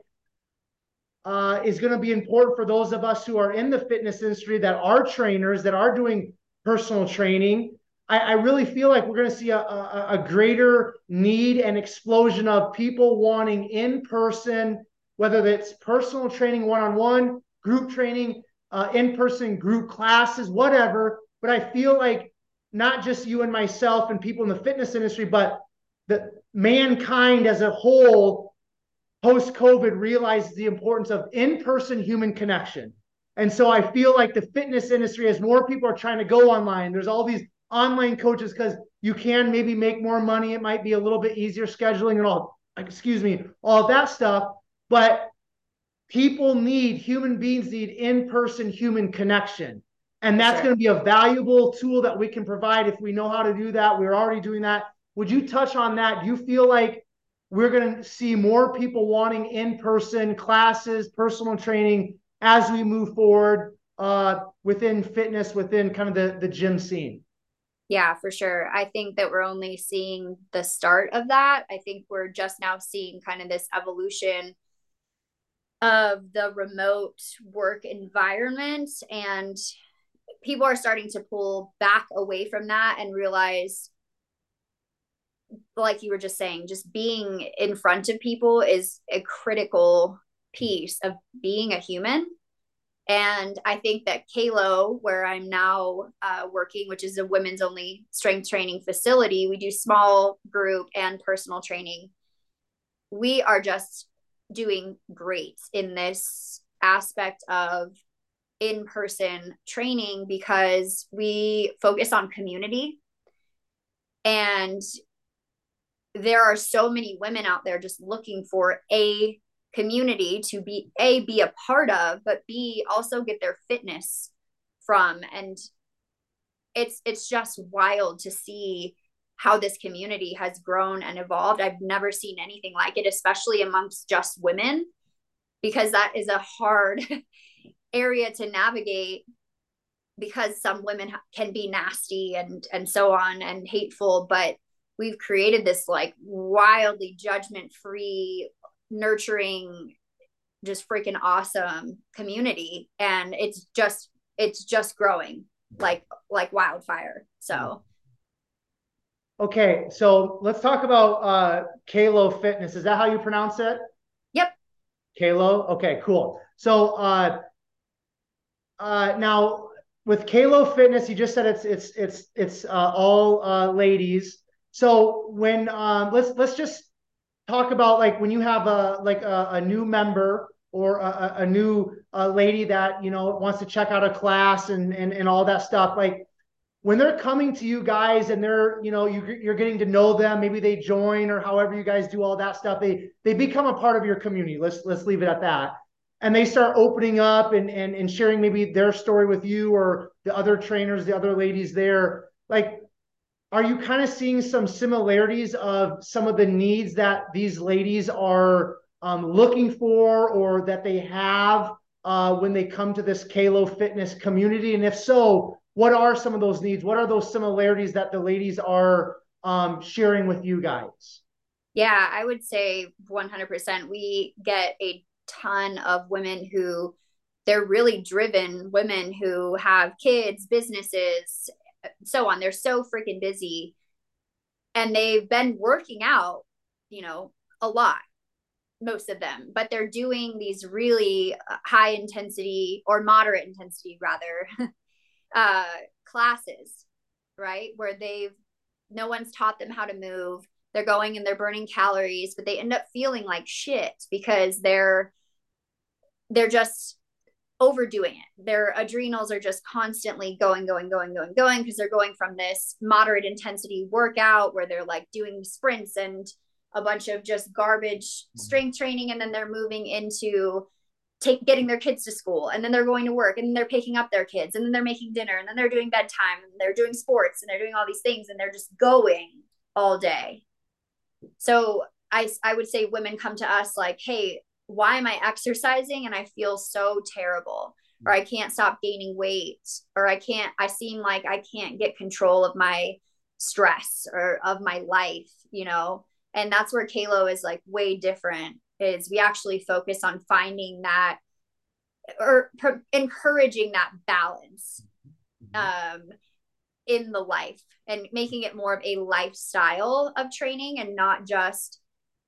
uh, is going to be important for those of us who are in the fitness industry that are trainers that are doing personal training. I, I really feel like we're going to see a, a, a greater need and explosion of people wanting in person, whether it's personal training one on one, group training, uh, in person group classes, whatever. But I feel like not just you and myself and people in the fitness industry, but that mankind as a whole post COVID realizes the importance of in person human connection. And so I feel like the fitness industry, as more people are trying to go online, there's all these online coaches because you can maybe make more money. It might be a little bit easier scheduling and all, excuse me, all that stuff. But people need, human beings need in person human connection. And that's sure. going to be a valuable tool that we can provide if we know how to do that. We're already doing that. Would you touch on that? Do you feel like we're going to see more people wanting in-person classes, personal training as we move forward uh, within fitness, within kind of the, the gym scene. Yeah, for sure. I think that we're only seeing the start of that. I think we're just now seeing kind of this evolution of the remote work environment and people are starting to pull back away from that and realize like you were just saying, just being in front of people is a critical piece of being a human. And I think that Kalo, where I'm now uh, working, which is a women's only strength training facility, we do small group and personal training. We are just doing great in this aspect of in person training because we focus on community and there are so many women out there just looking for a community to be a be a part of but b also get their fitness from. And it's it's just wild to see how this community has grown and evolved. I've never seen anything like it especially amongst just women because that is a hard area to navigate because some women can be nasty and and so on and hateful but we've created this like wildly judgment free nurturing just freaking awesome community and it's just it's just growing like like wildfire so Okay, so let's talk about uh Kalo Fitness. Is that how you pronounce it? Yep. Kalo. Okay, cool. So uh uh now with Kalo Fitness, you just said it's it's it's it's uh, all uh, ladies. So when um, let's let's just talk about like when you have a like a, a new member or a, a new lady that you know wants to check out a class and and and all that stuff. Like when they're coming to you guys and they're you know you, you're getting to know them maybe they join or however you guys do all that stuff they they become a part of your community let's let's leave it at that and they start opening up and, and and sharing maybe their story with you or the other trainers the other ladies there like are you kind of seeing some similarities of some of the needs that these ladies are um, looking for or that they have uh, when they come to this Kalo fitness community and if so what are some of those needs? What are those similarities that the ladies are um, sharing with you guys? Yeah, I would say 100%. We get a ton of women who they're really driven women who have kids, businesses, so on. They're so freaking busy and they've been working out, you know, a lot, most of them, but they're doing these really high intensity or moderate intensity rather uh, classes, right? Where they've, no one's taught them how to move. They're going and they're burning calories, but they end up feeling like shit because they're, they're just overdoing it. Their adrenals are just constantly going, going, going, going, going because they're going from this moderate intensity workout where they're like doing sprints and a bunch of just garbage mm-hmm. strength training. And then they're moving into take getting their kids to school and then they're going to work and they're picking up their kids and then they're making dinner and then they're doing bedtime and they're doing sports and they're doing all these things and they're just going all day so i i would say women come to us like hey why am i exercising and i feel so terrible or i can't stop gaining weight or i can't i seem like i can't get control of my stress or of my life you know and that's where kalo is like way different is we actually focus on finding that or per- encouraging that balance mm-hmm. um, in the life and making it more of a lifestyle of training and not just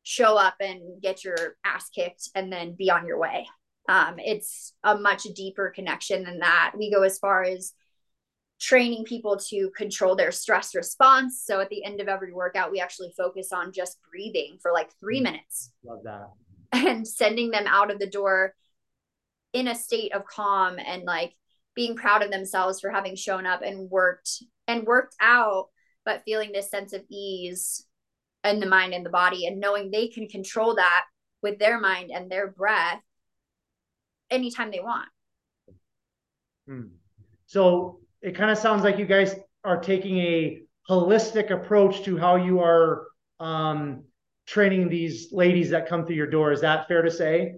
show up and get your ass kicked and then be on your way. Um, it's a much deeper connection than that. We go as far as training people to control their stress response. So at the end of every workout, we actually focus on just breathing for like three mm. minutes. Love that. And sending them out of the door in a state of calm and like being proud of themselves for having shown up and worked and worked out, but feeling this sense of ease in the mind and the body and knowing they can control that with their mind and their breath anytime they want. Hmm. So it kind of sounds like you guys are taking a holistic approach to how you are um, training these ladies that come through your door. Is that fair to say?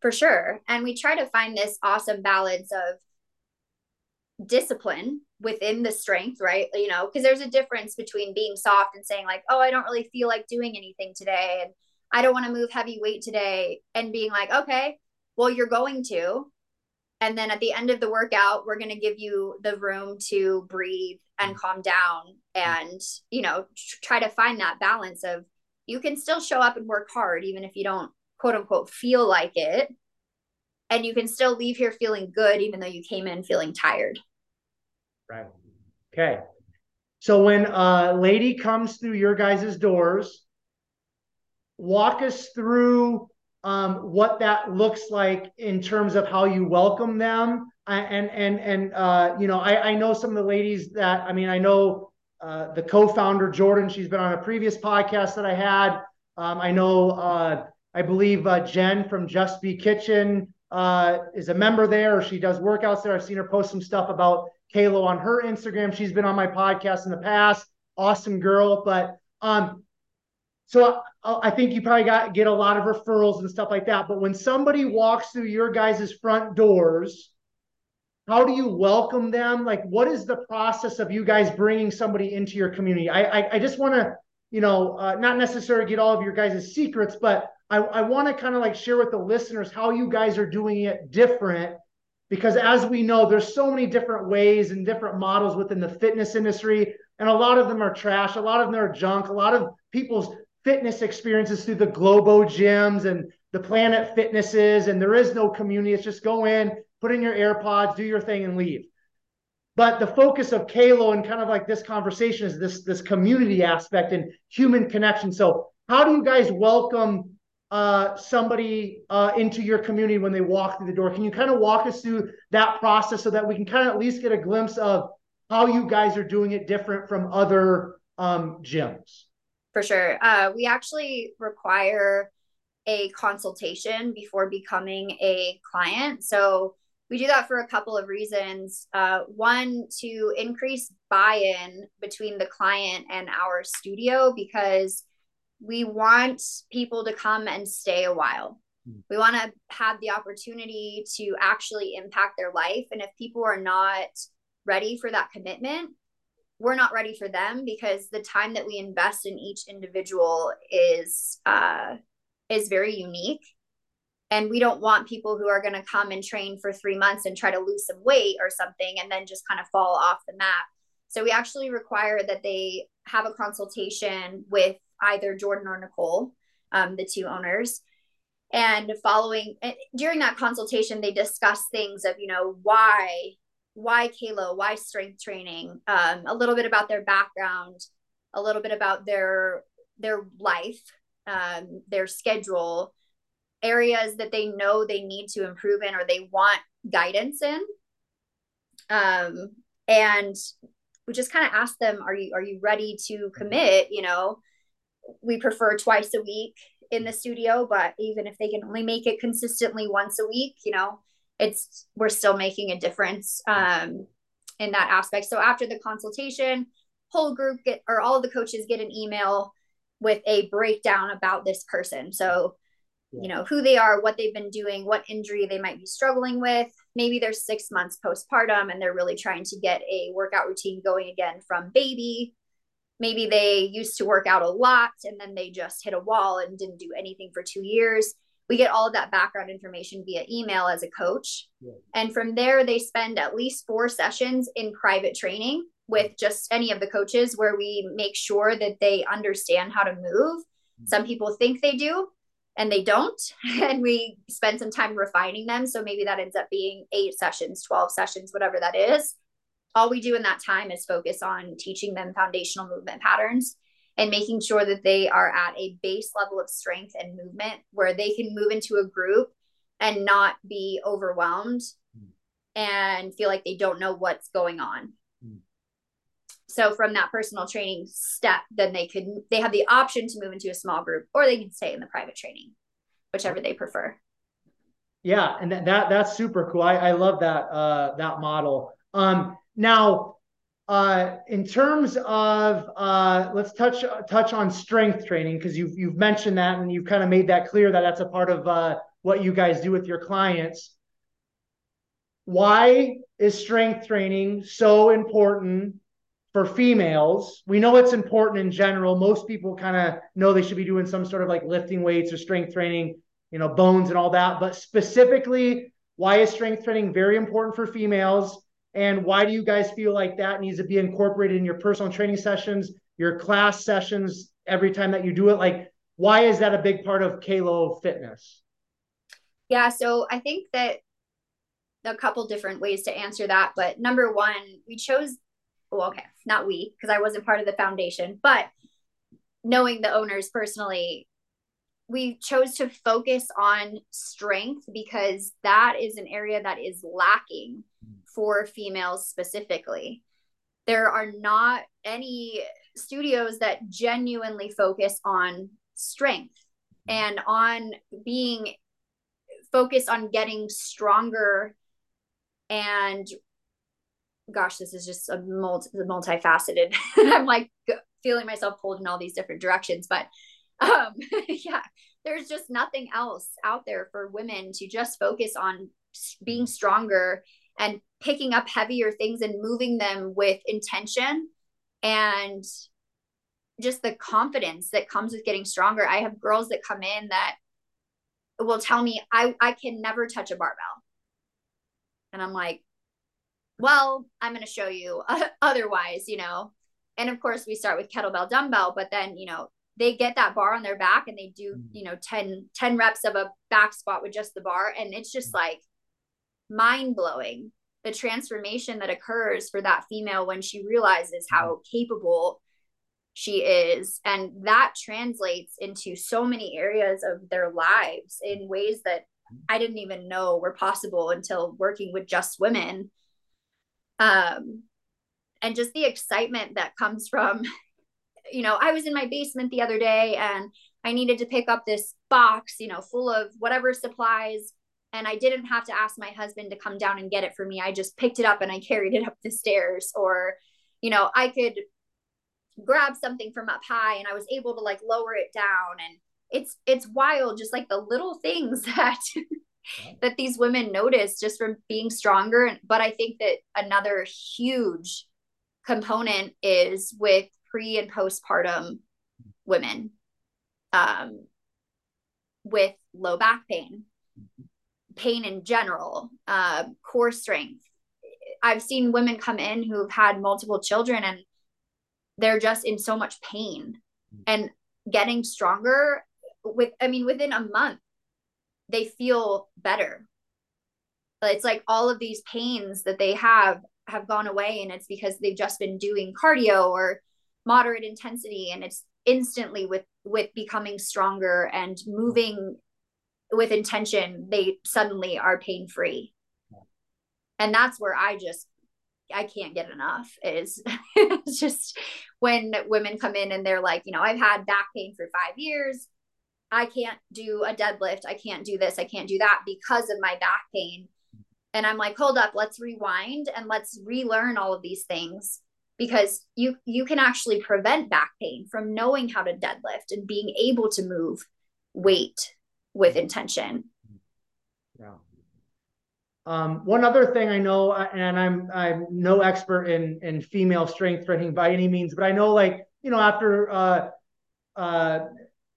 For sure. And we try to find this awesome balance of discipline within the strength, right? You know, because there's a difference between being soft and saying, like, oh, I don't really feel like doing anything today. And I don't want to move heavy weight today. And being like, okay, well, you're going to and then at the end of the workout we're going to give you the room to breathe and mm. calm down and you know try to find that balance of you can still show up and work hard even if you don't quote unquote feel like it and you can still leave here feeling good even though you came in feeling tired right okay so when a lady comes through your guys' doors walk us through um, what that looks like in terms of how you welcome them. And and and uh, you know, I, I know some of the ladies that I mean, I know uh, the co-founder Jordan. She's been on a previous podcast that I had. Um, I know, uh, I believe uh, Jen from Just Be Kitchen uh, is a member there. She does workouts there. I've seen her post some stuff about Kalo on her Instagram. She's been on my podcast in the past. Awesome girl. But um, so I, I think you probably got get a lot of referrals and stuff like that. But when somebody walks through your guys' front doors, how do you welcome them? Like, what is the process of you guys bringing somebody into your community? I I, I just want to, you know, uh, not necessarily get all of your guys' secrets, but I, I want to kind of like share with the listeners how you guys are doing it different because as we know, there's so many different ways and different models within the fitness industry, and a lot of them are trash, a lot of them are junk, a lot of people's fitness experiences through the Globo gyms and the Planet Fitnesses, and there is no community. It's just go in, put in your AirPods, do your thing, and leave. But the focus of Kalo and kind of like this conversation is this this community aspect and human connection. So how do you guys welcome uh, somebody uh, into your community when they walk through the door? Can you kind of walk us through that process so that we can kind of at least get a glimpse of how you guys are doing it different from other um, gyms? For sure. Uh, we actually require a consultation before becoming a client. So we do that for a couple of reasons. Uh, one, to increase buy in between the client and our studio because we want people to come and stay a while. Hmm. We want to have the opportunity to actually impact their life. And if people are not ready for that commitment, we're not ready for them because the time that we invest in each individual is uh, is very unique and we don't want people who are going to come and train for three months and try to lose some weight or something and then just kind of fall off the map so we actually require that they have a consultation with either jordan or nicole um, the two owners. And following eh, during that consultation they discuss things of you know why why kalo why strength training um, a little bit about their background a little bit about their their life um, their schedule areas that they know they need to improve in or they want guidance in. Um, and we just kind of ask them are you are you ready to commit you know we prefer twice a week in the studio but even if they can only make it consistently once a week you know it's we're still making a difference um, in that aspect. So after the consultation whole group get or all the coaches get an email with a breakdown about this person. So you know who they are what they've been doing what injury they might be struggling with. Maybe they're six months postpartum and they're really trying to get a workout routine going again from baby maybe they used to work out a lot and then they just hit a wall and didn't do anything for two years. We get all of that background information via email as a coach. Yeah. and from there they spend at least four sessions in private training with just any of the coaches where we make sure that they understand how to move. Mm-hmm. some people think they do and they don't and we spend some time refining them. So maybe that ends up being eight sessions 12 sessions whatever that is all we do in that time is focus on teaching them foundational movement patterns and making sure that they are at a base level of strength and movement where they can move into a group and not be overwhelmed mm. and feel like they don't know what's going on mm. so from that personal training step then they could they have the option to move into a small group or they can stay in the private training whichever they prefer yeah and that, that that's super cool i, I love that uh that model um now uh in terms of uh let's touch touch on strength training because you've you've mentioned that and you've kind of made that clear that that's a part of uh what you guys do with your clients why is strength training so important for females, we know it's important in general. Most people kind of know they should be doing some sort of like lifting weights or strength training, you know, bones and all that. But specifically, why is strength training very important for females? And why do you guys feel like that needs to be incorporated in your personal training sessions, your class sessions, every time that you do it? Like, why is that a big part of Kalo fitness? Yeah, so I think that a couple different ways to answer that. But number one, we chose well, okay, not we, because I wasn't part of the foundation, but knowing the owners personally, we chose to focus on strength because that is an area that is lacking for females specifically. There are not any studios that genuinely focus on strength and on being focused on getting stronger and gosh, this is just a multi multifaceted. I'm like feeling myself pulled in all these different directions, but um, yeah, there's just nothing else out there for women to just focus on being stronger and picking up heavier things and moving them with intention and just the confidence that comes with getting stronger. I have girls that come in that will tell me I I can never touch a barbell And I'm like, well, I'm going to show you otherwise, you know. And of course, we start with kettlebell dumbbell, but then, you know, they get that bar on their back and they do, mm. you know, 10, 10 reps of a back squat with just the bar. And it's just mm. like mind blowing the transformation that occurs for that female when she realizes how mm. capable she is. And that translates into so many areas of their lives in ways that I didn't even know were possible until working with just women. Um, and just the excitement that comes from, you know, I was in my basement the other day and I needed to pick up this box, you know, full of whatever supplies. And I didn't have to ask my husband to come down and get it for me. I just picked it up and I carried it up the stairs. Or, you know, I could grab something from up high and I was able to like lower it down. And it's it's wild just like the little things that that these women notice just from being stronger but i think that another huge component is with pre and postpartum women um, with low back pain pain in general uh, core strength. I've seen women come in who've had multiple children and they're just in so much pain and getting stronger with i mean within a month they feel better. It's like all of these pains that they have have gone away and it's because they've just been doing cardio or moderate intensity and it's instantly with with becoming stronger and moving with intention they suddenly are pain free and that's where i just i can't get enough is just when women come in and they're like you know i've had back pain for 5 years I can't do a deadlift. I can't do this. I can't do that because of my back pain. And I'm like, hold up, let's rewind and let's relearn all of these things because you you can actually prevent back pain from knowing how to deadlift and being able to move weight with intention. Yeah. Um, one other thing I know, and I'm I'm no expert in in female strength training by any means, but I know like you know after uh, uh,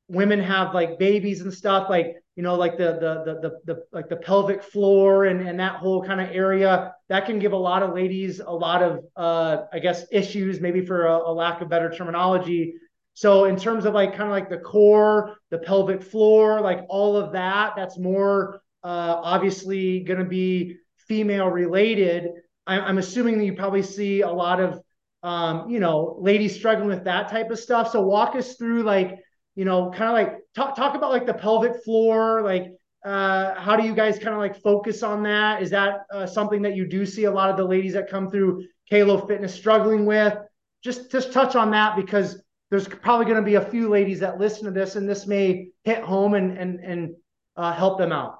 women have like babies and stuff like you know like the the the the, the like the pelvic floor and and that whole kind of area that can give a lot of ladies a lot of uh i guess issues maybe for a, a lack of better terminology so in terms of like kind of like the core the pelvic floor like all of that that's more uh obviously going to be female related I'm, I'm assuming that you probably see a lot of um you know ladies struggling with that type of stuff so walk us through like you know, kind of like talk talk about like the pelvic floor, like uh, how do you guys kind of like focus on that? Is that uh, something that you do see a lot of the ladies that come through Kalo Fitness struggling with? Just just touch on that because there's probably going to be a few ladies that listen to this, and this may hit home and and and uh, help them out.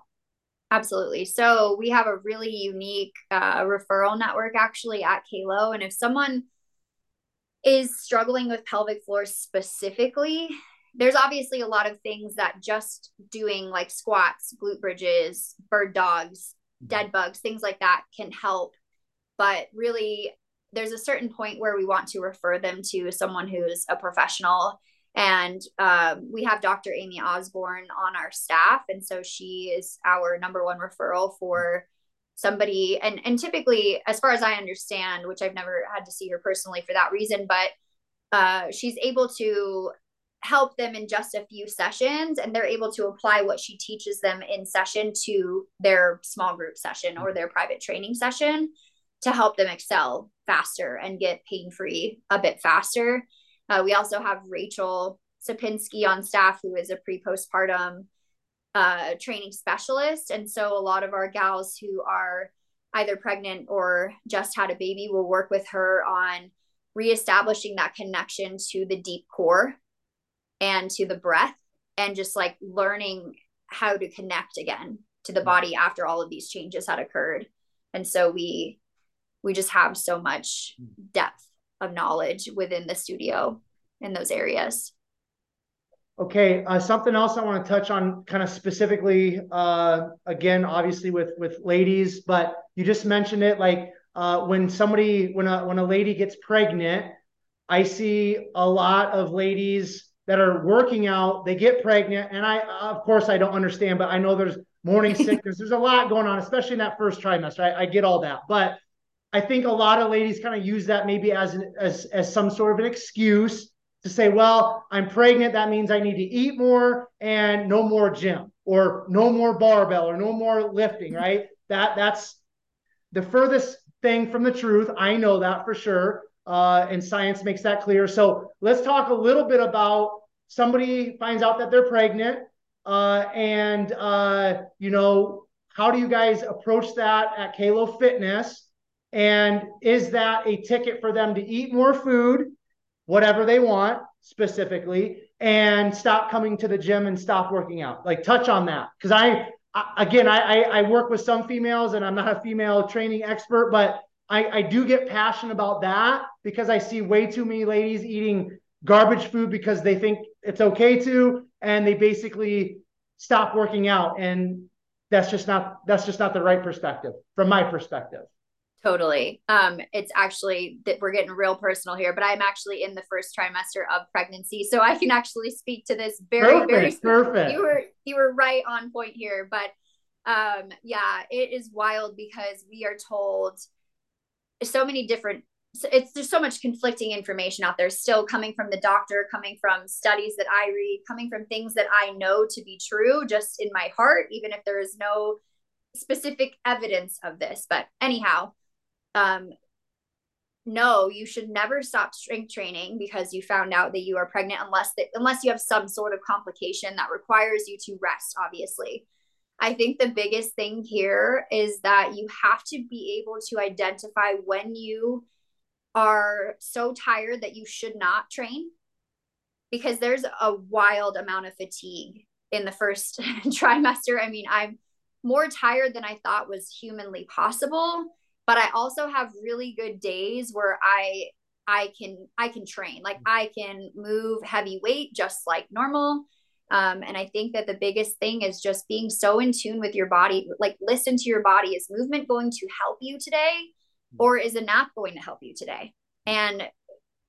Absolutely. So we have a really unique uh, referral network actually at Kalo, and if someone is struggling with pelvic floor specifically, there's obviously a lot of things that just doing like squats, glute bridges, bird dogs, mm-hmm. dead bugs, things like that can help. But really, there's a certain point where we want to refer them to someone who's a professional. And um, we have Dr. Amy Osborne on our staff. And so she is our number one referral for somebody. And, and typically, as far as I understand, which I've never had to see her personally for that reason, but uh, she's able to help them in just a few sessions and they're able to apply what she teaches them in session to their small group session or their private training session to help them excel faster and get pain free a bit faster. Uh, we also have Rachel Sapinski on staff, who is a pre postpartum uh, training specialist. And so a lot of our gals who are either pregnant or just had a baby will work with her on reestablishing that connection to the deep core and to the breath and just like learning how to connect again to the body after all of these changes had occurred and so we we just have so much depth of knowledge within the studio in those areas okay uh, something else i want to touch on kind of specifically uh, again obviously with with ladies but you just mentioned it like uh, when somebody when a when a lady gets pregnant i see a lot of ladies that are working out, they get pregnant. And I, of course, I don't understand, but I know there's morning sickness. There's a lot going on, especially in that first trimester. I, I get all that, but I think a lot of ladies kind of use that maybe as an, as as some sort of an excuse to say, well, I'm pregnant. That means I need to eat more and no more gym or no more barbell or no more lifting. Right? That that's the furthest thing from the truth. I know that for sure, uh, and science makes that clear. So let's talk a little bit about somebody finds out that they're pregnant, uh, and uh, you know how do you guys approach that at Kalo Fitness? And is that a ticket for them to eat more food, whatever they want specifically, and stop coming to the gym and stop working out? Like, touch on that. Because I, I, again, I, I work with some females and I'm not a female training expert, but I, I do get passionate about that because I see way too many ladies eating garbage food because they think it's okay to, and they basically stop working out. And that's just not that's just not the right perspective from my perspective. Totally. Um, it's actually that we're getting real personal here, but I'm actually in the first trimester of pregnancy, so I can actually speak to this very, perfect, very perfect. You were you were right on point here, but um, yeah, it is wild because we are told so many different. It's there's so much conflicting information out there still coming from the doctor, coming from studies that I read, coming from things that I know to be true just in my heart, even if there is no specific evidence of this. But anyhow, um, no, you should never stop strength training because you found out that you are pregnant unless that unless you have some sort of complication that requires you to rest, obviously. I think the biggest thing here is that you have to be able to identify when you are so tired that you should not train because there's a wild amount of fatigue in the first trimester. I mean, I'm more tired than I thought was humanly possible but I also have really good days where I I can I can train like I can move heavy weight just like normal. Um, and I think that the biggest thing is just being so in tune with your body like listen to your body. Is movement going to help you today or is a nap going to help you today? And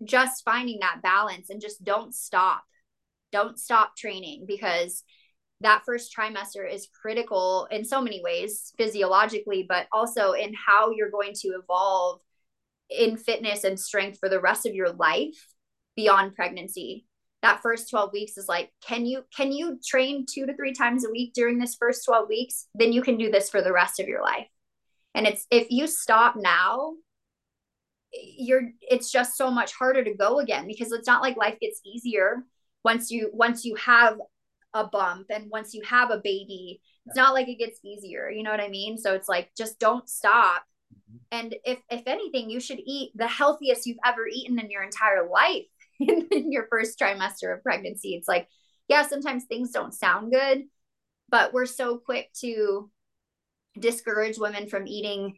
just finding that balance and just don't stop. Don't stop training because that first trimester is critical in so many ways physiologically but also in how you're going to evolve in fitness and strength for the rest of your life beyond pregnancy. That first 12 weeks is like can you can you train two to three times a week during this first 12 weeks? Then you can do this for the rest of your life. And it's if you stop now you're it's just so much harder to go again because it's not like life gets easier once you once you have a bump and once you have a baby it's not like it gets easier you know what i mean? So it's like just don't stop. Mm-hmm. and if if anything you should eat the healthiest you've ever eaten in your entire life in, in your first trimester of pregnancy. It's like yeah sometimes things don't sound good but we're so quick to discourage women from eating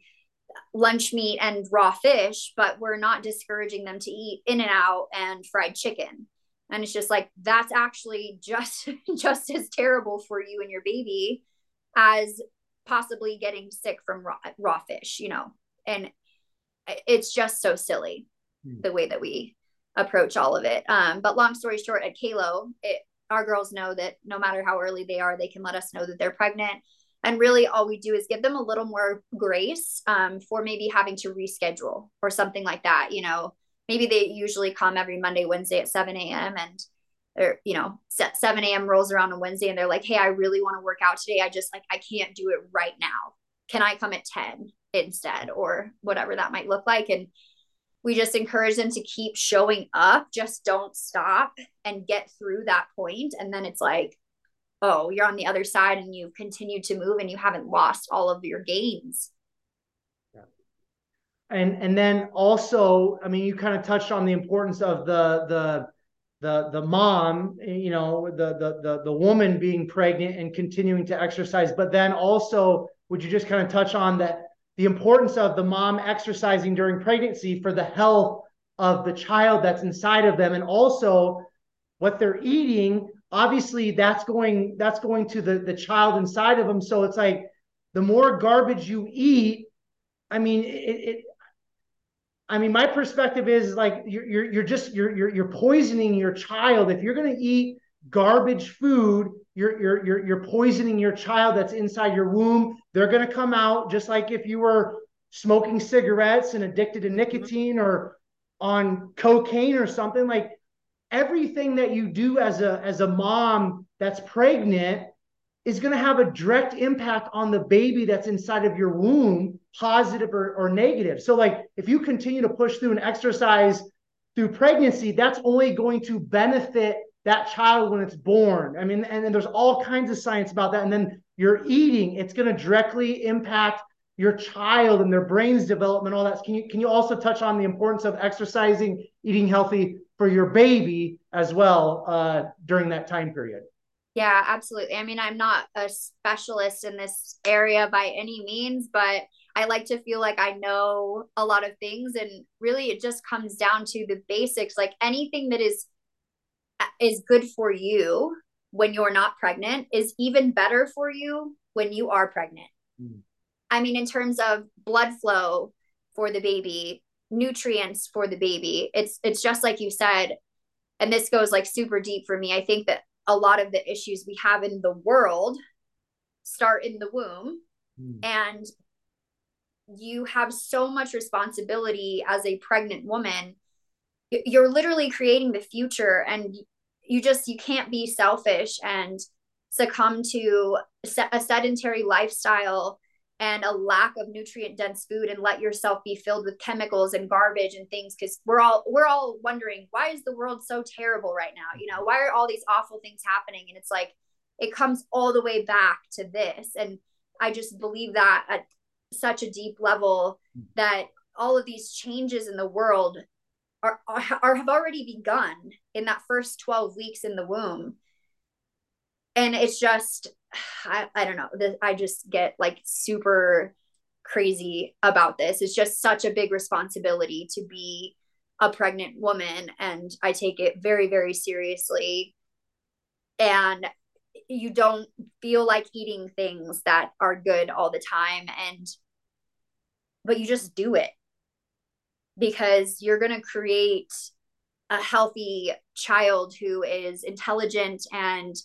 lunch meat and raw fish but we're not discouraging them to eat In-N-Out and fried chicken and it's just like that's actually just just as terrible for you and your baby as possibly getting sick from raw, raw fish you know? And it's just so silly hmm. the way that we approach all of it. Um, but long story short at kalo it, our girls know that no matter how early they are they can let us know that they're pregnant. And really all we do is give them a little more grace um, for maybe having to reschedule or something like that you know maybe they usually come every Monday, Wednesday at 7 a.m. and or you know 7 a.m rolls around on wednesday and they're like hey i really want to work out today. I just like i can't do it right now. Can i come at 10 instead? Or whatever that might look like. And we just encourage them to keep showing up. Just don't stop and get through that point. And then it's like oh you're on the other side and you've continued to move and you haven't lost all of your gains and and then also i mean you kind of touched on the importance of the the the the mom you know the the the, the woman being pregnant and continuing to exercise. But then also would you just kind of touch on that the importance of the mom exercising during pregnancy for the health of the child that's inside of them and also what they're eating obviously that's going that's going to the the child inside of them. So it's like the more garbage you eat i mean it, it I mean, my perspective is like you're you're, you're just you're, you're you're poisoning your child if you're going to eat garbage food. You're you're you're you're poisoning your child that's inside your womb. They're going to come out just like if you were smoking cigarettes and addicted to mm-hmm. nicotine or on cocaine or something like everything that you do as a as a mom that's pregnant is going to have a direct impact on the baby that's inside of your womb positive or, or negative. So like if you continue to push through and exercise through pregnancy that's only going to benefit that child when it's born. I mean and then there's all kinds of science about that. And then you're eating it's going to directly impact your child and their brain's development all that. Can you can you also touch on the importance of exercising eating healthy for your baby as well uh, during that time period. Yeah, absolutely. I mean, I'm not a specialist in this area by any means, but I like to feel like I know a lot of things and really it just comes down to the basics like anything that is is good for you when you're not pregnant is even better for you when you are pregnant. Mm. I mean in terms of blood flow for the baby, nutrients for the baby. It's it's just like you said, and this goes like super deep for me. I think that a lot of the issues we have in the world start in the womb mm. and you have so much responsibility as a pregnant woman you're literally creating the future and you just you can't be selfish and succumb to a sedentary lifestyle and a lack of nutrient dense food and let yourself be filled with chemicals and garbage and things because we're all we're all wondering why is the world so terrible right now? You know mm-hmm. why are all these awful things happening? And it's like it comes all the way back to this. And i just believe that at such a deep level mm. that all of these changes in the world are, are, are have already begun in that first 12 weeks in the womb. And it's just I, I don't know. I just get like super crazy about this. It's just such a big responsibility to be a pregnant woman and i take it very very seriously. And you don't feel like eating things that are good all the time and but you just do it. Because you're going to create a healthy child who is intelligent and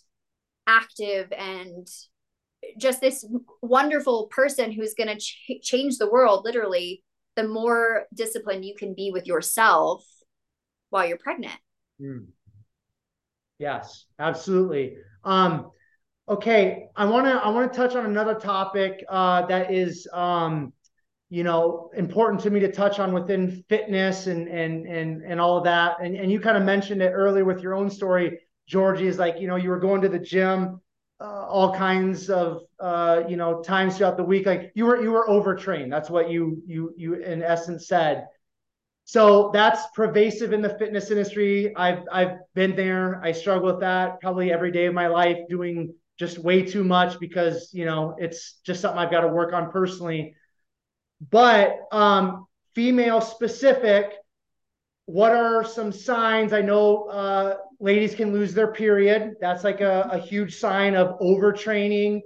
active and just this wonderful person who's going to ch- change the world literally the more disciplined you can be with yourself while you're pregnant. Mm. yes absolutely. Um okay i want to i want to touch on another topic uh that is um you know important to me to touch on within fitness and and and and all of that. And and you kind of mentioned it earlier with your own story Jorgi is like, you know, you were going to the gym uh, all kinds of uh, you know times throughout the week. Like you were you were overtrained. That's what you you you in essence said. So that's pervasive in the fitness industry. I've I've been there. I struggle with that probably every day of my life, doing just way too much because you know it's just something I've got to work on personally. But um, female specific, what are some signs? I know uh, ladies can lose their period. That's like a, a huge sign of overtraining,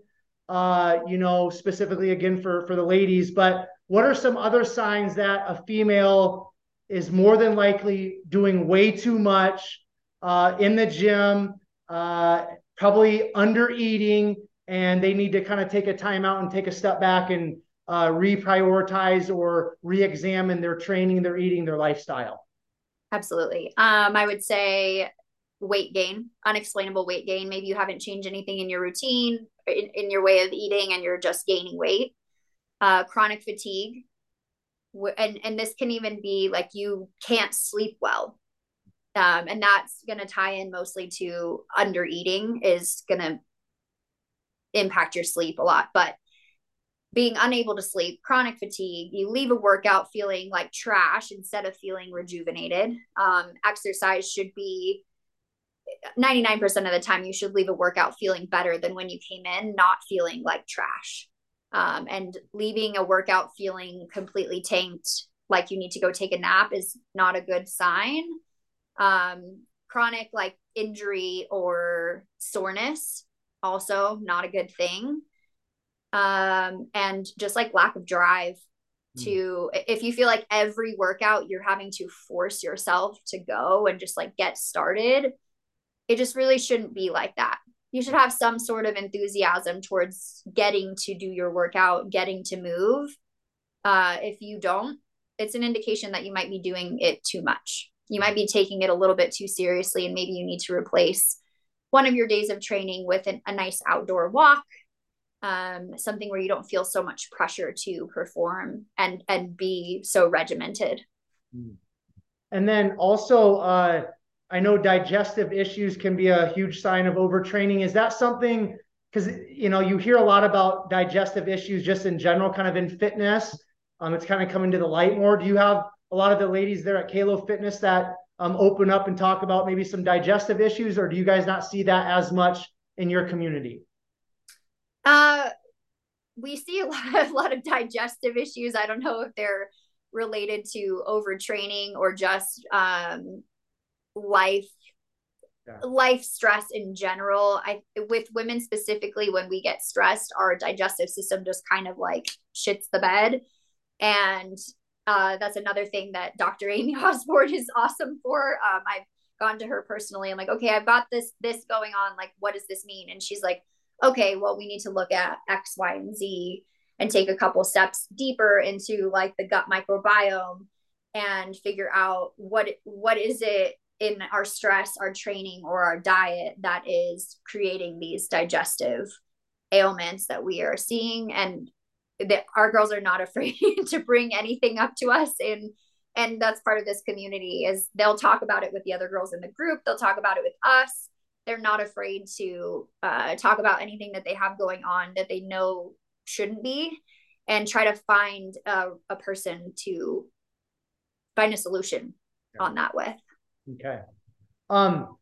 uh, you know, specifically again for, for the ladies. But what are some other signs that a female is more than likely doing way too much uh, in the gym, uh, probably under eating, and they need to kind of take a time out and take a step back and uh, reprioritize or re-examine their training, their eating, their lifestyle? Absolutely. Um, I would say weight gain, unexplainable weight gain. Maybe you haven't changed anything in your routine, in, in your way of eating, and you're just gaining weight. Uh, chronic fatigue, and and this can even be like you can't sleep well, um, and that's going to tie in mostly to under eating is going to impact your sleep a lot. But being unable to sleep, chronic fatigue, you leave a workout feeling like trash instead of feeling rejuvenated. Um, exercise should be 99% of the time you should leave a workout feeling better than when you came in not feeling like trash. Um, and leaving a workout feeling completely tanked like you need to go take a nap is not a good sign. Um, chronic like injury or soreness also not a good thing. Um, and just like lack of drive hmm. to if you feel like every workout you're having to force yourself to go and just like get started it just really shouldn't be like that you should have some sort of enthusiasm towards getting to do your workout, getting to move. Uh, if you don't, it's an indication that you might be doing it too much. You might be taking it a little bit too seriously, and maybe you need to replace one of your days of training with an, a nice outdoor walk, um, something where you don't feel so much pressure to perform and and be so regimented. And then also, uh, I know digestive issues can be a huge sign of overtraining. Is that something? Because you know you hear a lot about digestive issues just in general, kind of in fitness. Um, it's kind of coming to the light more. Do you have a lot of the ladies there at Kalo Fitness that um, open up and talk about maybe some digestive issues, or do you guys not see that as much in your community? Uh, we see a lot, a lot of digestive issues. I don't know if they're related to overtraining or just um, life yeah. life stress in general. I with women specifically when we get stressed our digestive system just kind of like shits the bed. And uh, that's another thing that dr amy osborne is awesome for. Um, i've gone to her personally. I'm like okay i've got this this going on. Like what does this mean? And she's like okay well we need to look at x y and z and take a couple steps deeper into like the gut microbiome and figure out what what is it in our stress, our training, or our diet that is creating these digestive ailments that we are seeing. And that our girls are not afraid to bring anything up to us. And and that's part of this community is they'll talk about it with the other girls in the group. They'll talk about it with us. They're not afraid to uh, talk about anything that they have going on that they know shouldn't be and try to find a, a person to find a solution yeah. on that with. Okay. Um,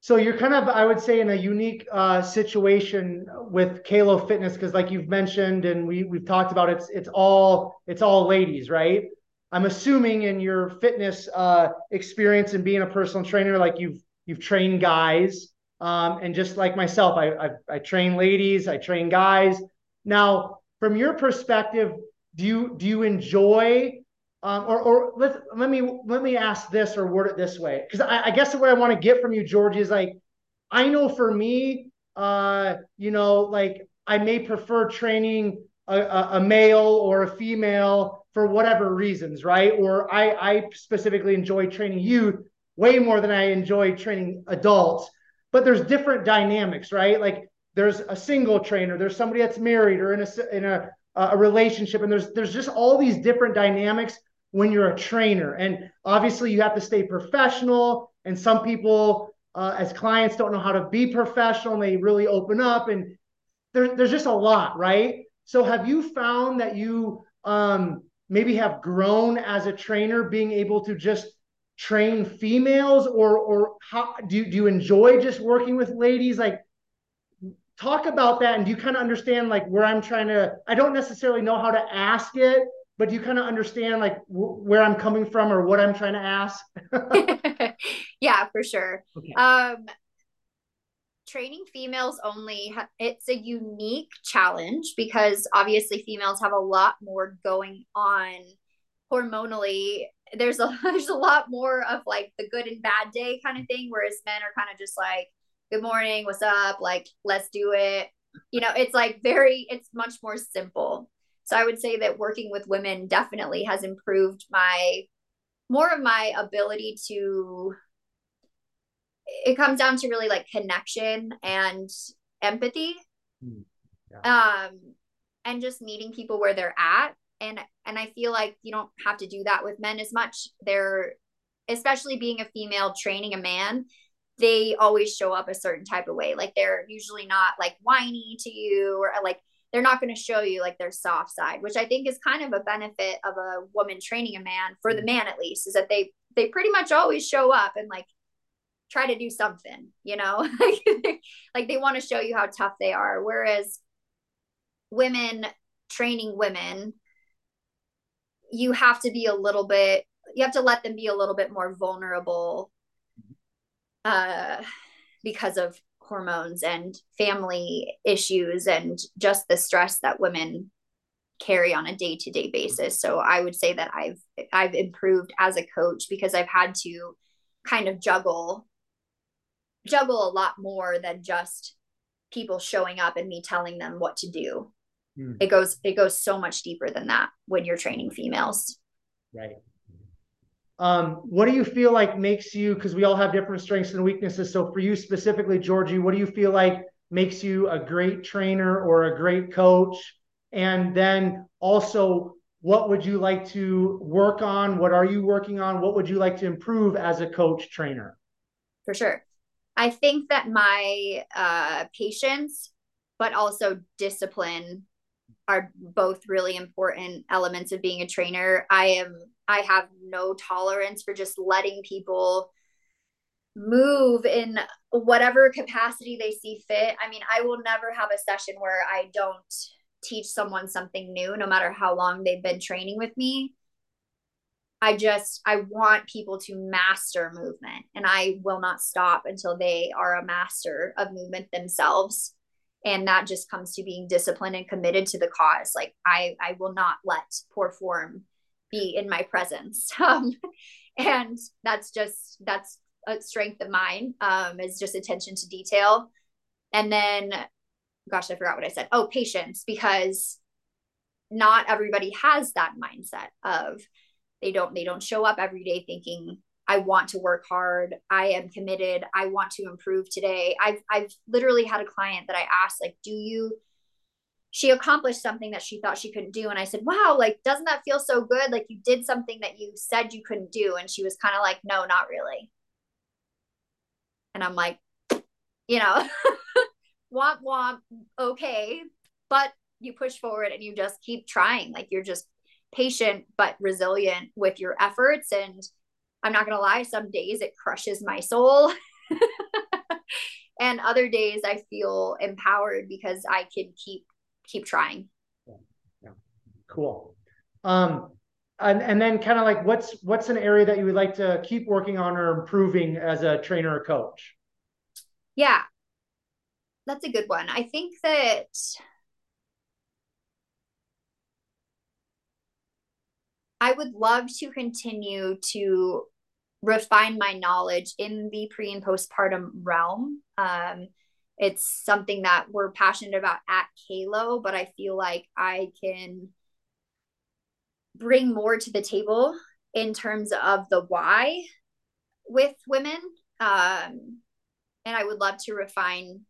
so you're kind of, I would say, in a unique uh, situation with Kalo Fitness because, like you've mentioned, and we we've talked about, it's it's all it's all ladies, right? I'm assuming in your fitness uh, experience and being a personal trainer, like you've you've trained guys, um, and just like myself, I, I I train ladies, I train guys. Now, from your perspective, do you do you enjoy um, or, or let let me let me ask this or word it this way because I, I, guess what I want to get from you, Jorgi, is like I know for me, uh, you know, like I may prefer training a, a, a male or a female for whatever reasons, right? Or I I specifically enjoy training youth way more than I enjoy training adults. But there's different dynamics, right? Like there's a single trainer, there's somebody that's married or in a in a a relationship, and there's there's just all these different dynamics when you're a trainer. And obviously, you have to stay professional. And some people, uh, as clients, don't know how to be professional and they really open up. And there, there's just a lot, right? So, have you found that you um, maybe have grown as a trainer, being able to just train females, or or how do you, do you enjoy just working with ladies? Like, talk about that, and do you kind of understand like where I'm trying to? I don't necessarily know how to ask it, but do you kind of understand like w- where I'm coming from or what I'm trying to ask? yeah, for sure. Okay. Um, training females only ha- it's a unique challenge because obviously females have a lot more going on hormonally there's a there's a lot more of like the good and bad day kind of thing whereas men are kind of just like good morning what's up like let's do it you know it's like very it's much more simple so I would say that working with women definitely has improved my more of my ability to it comes down to really like connection and empathy. Mm, yeah. Um and just meeting people where they're at and and I feel like you don't have to do that with men as much. They're especially being a female training a man, they always show up a certain type of way. Like they're usually not like whiny to you or like they're not going to show you like their soft side, which I think is kind of a benefit of a woman training a man for the mm. man at least is that they they pretty much always show up and like try to do something, you know, like they want to show you how tough they are. Whereas women training women, you have to be a little bit, you have to let them be a little bit more vulnerable uh, because of hormones and family issues and just the stress that women carry on a day-to-day basis so i would say that i've i've improved as a coach because i've had to kind of juggle juggle a lot more than just people showing up and me telling them what to do. Hmm. It goes it goes so much deeper than that when you're training females. Right. Um, what do you feel like makes you, because we all have different strengths and weaknesses. So for you specifically, Jorgi, what do you feel like makes you a great trainer or a great coach? And then also, what would you like to work on? What are you working on? What would you like to improve as a coach trainer? For sure. I think that my uh, patience, but also discipline are both really important elements of being a trainer. I am I have no tolerance for just letting people move in whatever capacity they see fit. I mean, I will never have a session where I don't teach someone something new no matter how long they've been training with me. I just I want people to master movement and I will not stop until they are a master of movement themselves and that just comes to being disciplined and committed to the cause like i i will not let poor form be in my presence um, and that's just that's a strength of mine um, is just attention to detail and then gosh i forgot what i said oh patience because not everybody has that mindset of they don't they don't show up every day thinking I want to work hard. I am committed. I want to improve today. I've I've literally had a client that I asked like, "Do you she accomplished something that she thought she couldn't do and I said, "Wow, like doesn't that feel so good? Like you did something that you said you couldn't do." And she was kind of like, "No, not really." And I'm like, you know, womp womp, okay, but you push forward and you just keep trying. Like you're just patient but resilient with your efforts and I'm not going to lie, some days it crushes my soul. and other days I feel empowered because I can keep keep trying. Yeah. yeah. Cool. Um and, and then kind of like what's what's an area that you would like to keep working on or improving as a trainer or coach? Yeah. That's a good one. I think that I would love to continue to refine my knowledge in the pre and postpartum realm. Um, it's something that we're passionate about at Kalo, but I feel like I can bring more to the table in terms of the why with women. Um, and I would love to refine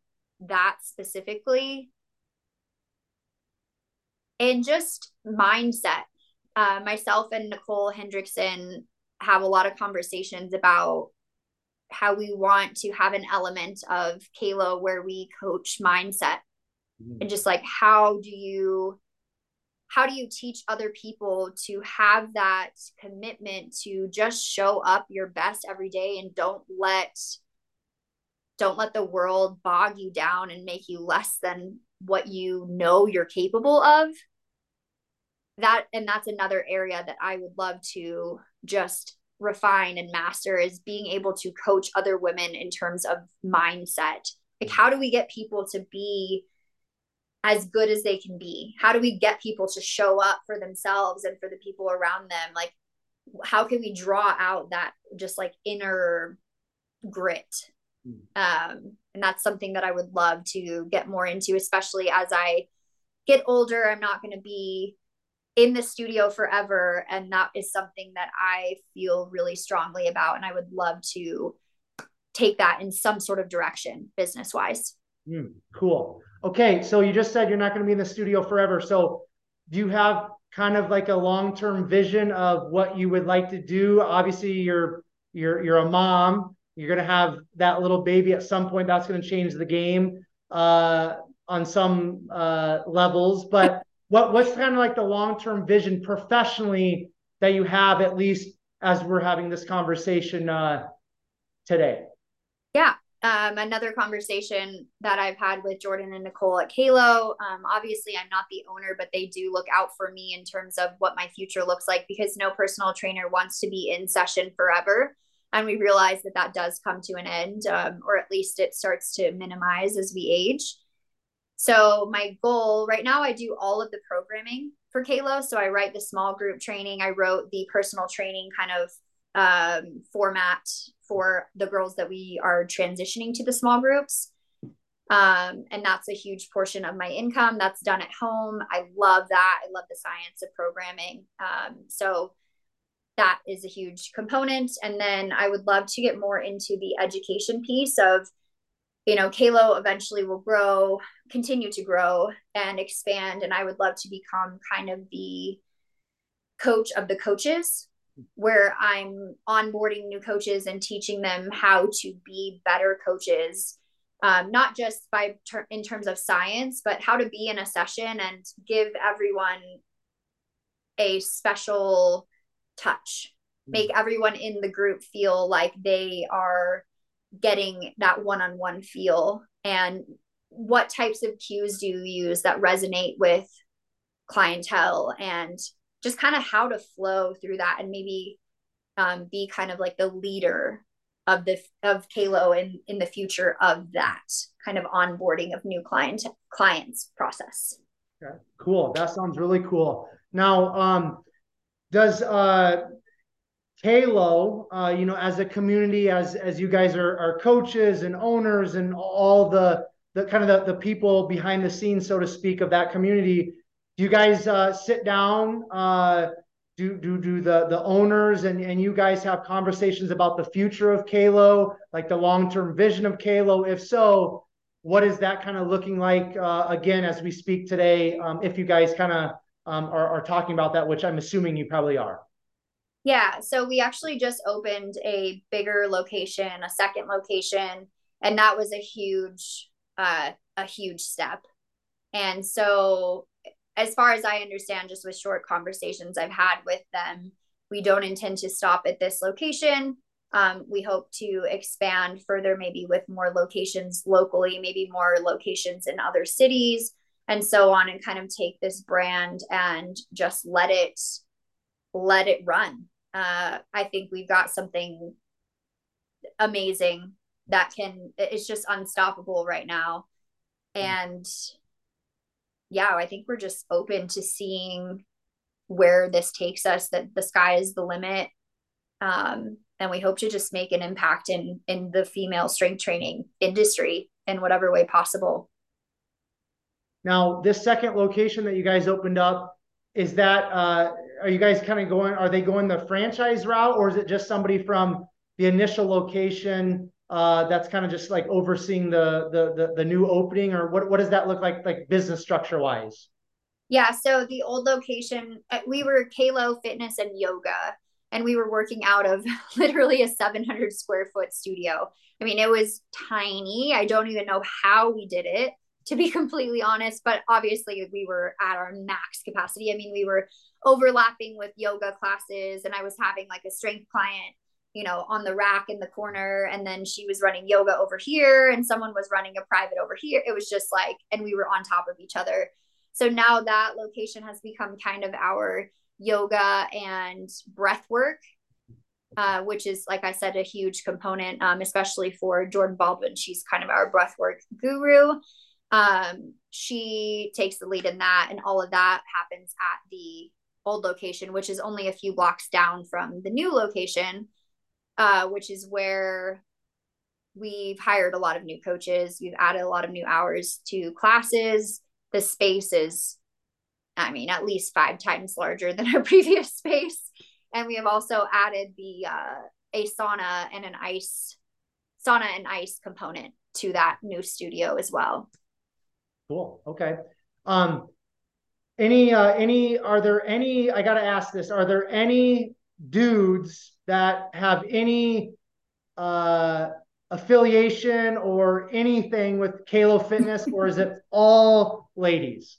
that specifically. And just mindset. Uh, myself and Nicole Hendrickson have a lot of conversations about how we want to have an element of Kalo where we coach mindset mm-hmm. and just like how do you how do you teach other people to have that commitment to just show up your best every day and don't let don't let the world bog you down and make you less than what you know you're capable of that and that's another area that I would love to just refine and master is being able to coach other women in terms of mindset. Like how do we get people to be as good as they can be? How do we get people to show up for themselves and for the people around them? Like how can we draw out that just like inner grit? Hmm. Um, and that's something that I would love to get more into, especially as I get older. I'm not going to be in the studio forever and that is something that i feel really strongly about and i would love to take that in some sort of direction business wise mm, cool. Okay so you just said you're not going to be in the studio forever. So do you have kind of like a long-term vision of what you would like to do? Obviously you're you're you're a mom. You're going to have that little baby at some point. That's going to change the game uh, on some uh, levels but what what's kind of like the long term vision professionally that you have at least as we're having this conversation uh, today? Yeah. Um, another conversation that I've had with Jordan and Nicole at Kalo. Um, obviously, I'm not the owner, but they do look out for me in terms of what my future looks like because no personal trainer wants to be in session forever. And we realize that that does come to an end, um, or at least it starts to minimize as we age. So my goal right now, I do all of the programming for Kalo. So I write the small group training. I wrote the personal training kind of um, format for the girls that we are transitioning to the small groups. Um, and that's a huge portion of my income. That's done at home. I love that. I love the science of programming. Um, so that is a huge component. And then I would love to get more into the education piece of, you know, Kalo eventually will grow, continue to grow and expand. And I would love to become kind of the coach of the coaches where I'm onboarding new coaches and teaching them how to be better coaches, um, not just by ter- in terms of science, but how to be in a session and give everyone a special touch, mm. make everyone in the group feel like they are getting that one-on-one feel and what types of cues do you use that resonate with clientele and just kind of how to flow through that and maybe um, be kind of like the leader of the of Kalo in in the future of that kind of onboarding of new client clients process. Okay, cool. That sounds really cool. Now, um, does uh, Kalo, uh, you know, as a community, as as you guys are, are coaches and owners and all the the kind of the, the people behind the scenes, so to speak, of that community, do you guys uh, sit down? Uh, do do do the the owners and and you guys have conversations about the future of Kalo, like the long term vision of Kalo? If so, what is that kind of looking like uh, again as we speak today? Um, if you guys kind of um, are, are talking about that, which I'm assuming you probably are. Yeah, so we actually just opened a bigger location, a second location, and that was a huge, uh, a huge step. And so as far as I understand, just with short conversations I've had with them, we don't intend to stop at this location. Um, we hope to expand further, maybe with more locations locally, maybe more locations in other cities, and so on, and kind of take this brand and just let it let it run. Uh, I think we've got something amazing that can it's just unstoppable right now, and yeah, I think we're just open to seeing where this takes us, that the sky is the limit. Um, and we hope to just make an impact in in the female strength training industry in whatever way possible. Now, this second location that you guys opened up, is that uh, are you guys kind of going? Are they going the franchise route, or is it just somebody from the initial location uh, that's kind of just like overseeing the, the, the the new opening, or what what does that look like, like business structure wise? Yeah, so the old location, uh, we were Kalo Fitness and Yoga, and we were working out of literally a 700 square foot studio. I mean, it was tiny. I don't even know how we did it, to be completely honest, but obviously we were at our max capacity. I mean, we were overlapping with yoga classes, and I was having like a strength client you know, on the rack in the corner. And then she was running yoga over here and someone was running a private over here. It was just like, and we were on top of each other. So now that location has become kind of our yoga and breath work, uh, which is, like I said, a huge component, um, especially for Jordan Baldwin. She's kind of our breath work guru. Um, she takes the lead in that, and all of that happens at the old location, which is only a few blocks down from the new location uh, which is where we've hired a lot of new coaches. We've added a lot of new hours to classes. The space is, I mean, at least five times larger than our previous space. And we have also added the uh, a sauna and an ice sauna and ice component to that new studio as well. Cool. Okay. Um, any uh, any are there any? I got to ask this. Are there any dudes that have any uh, affiliation or anything with Kalo Fitness, or is it all ladies?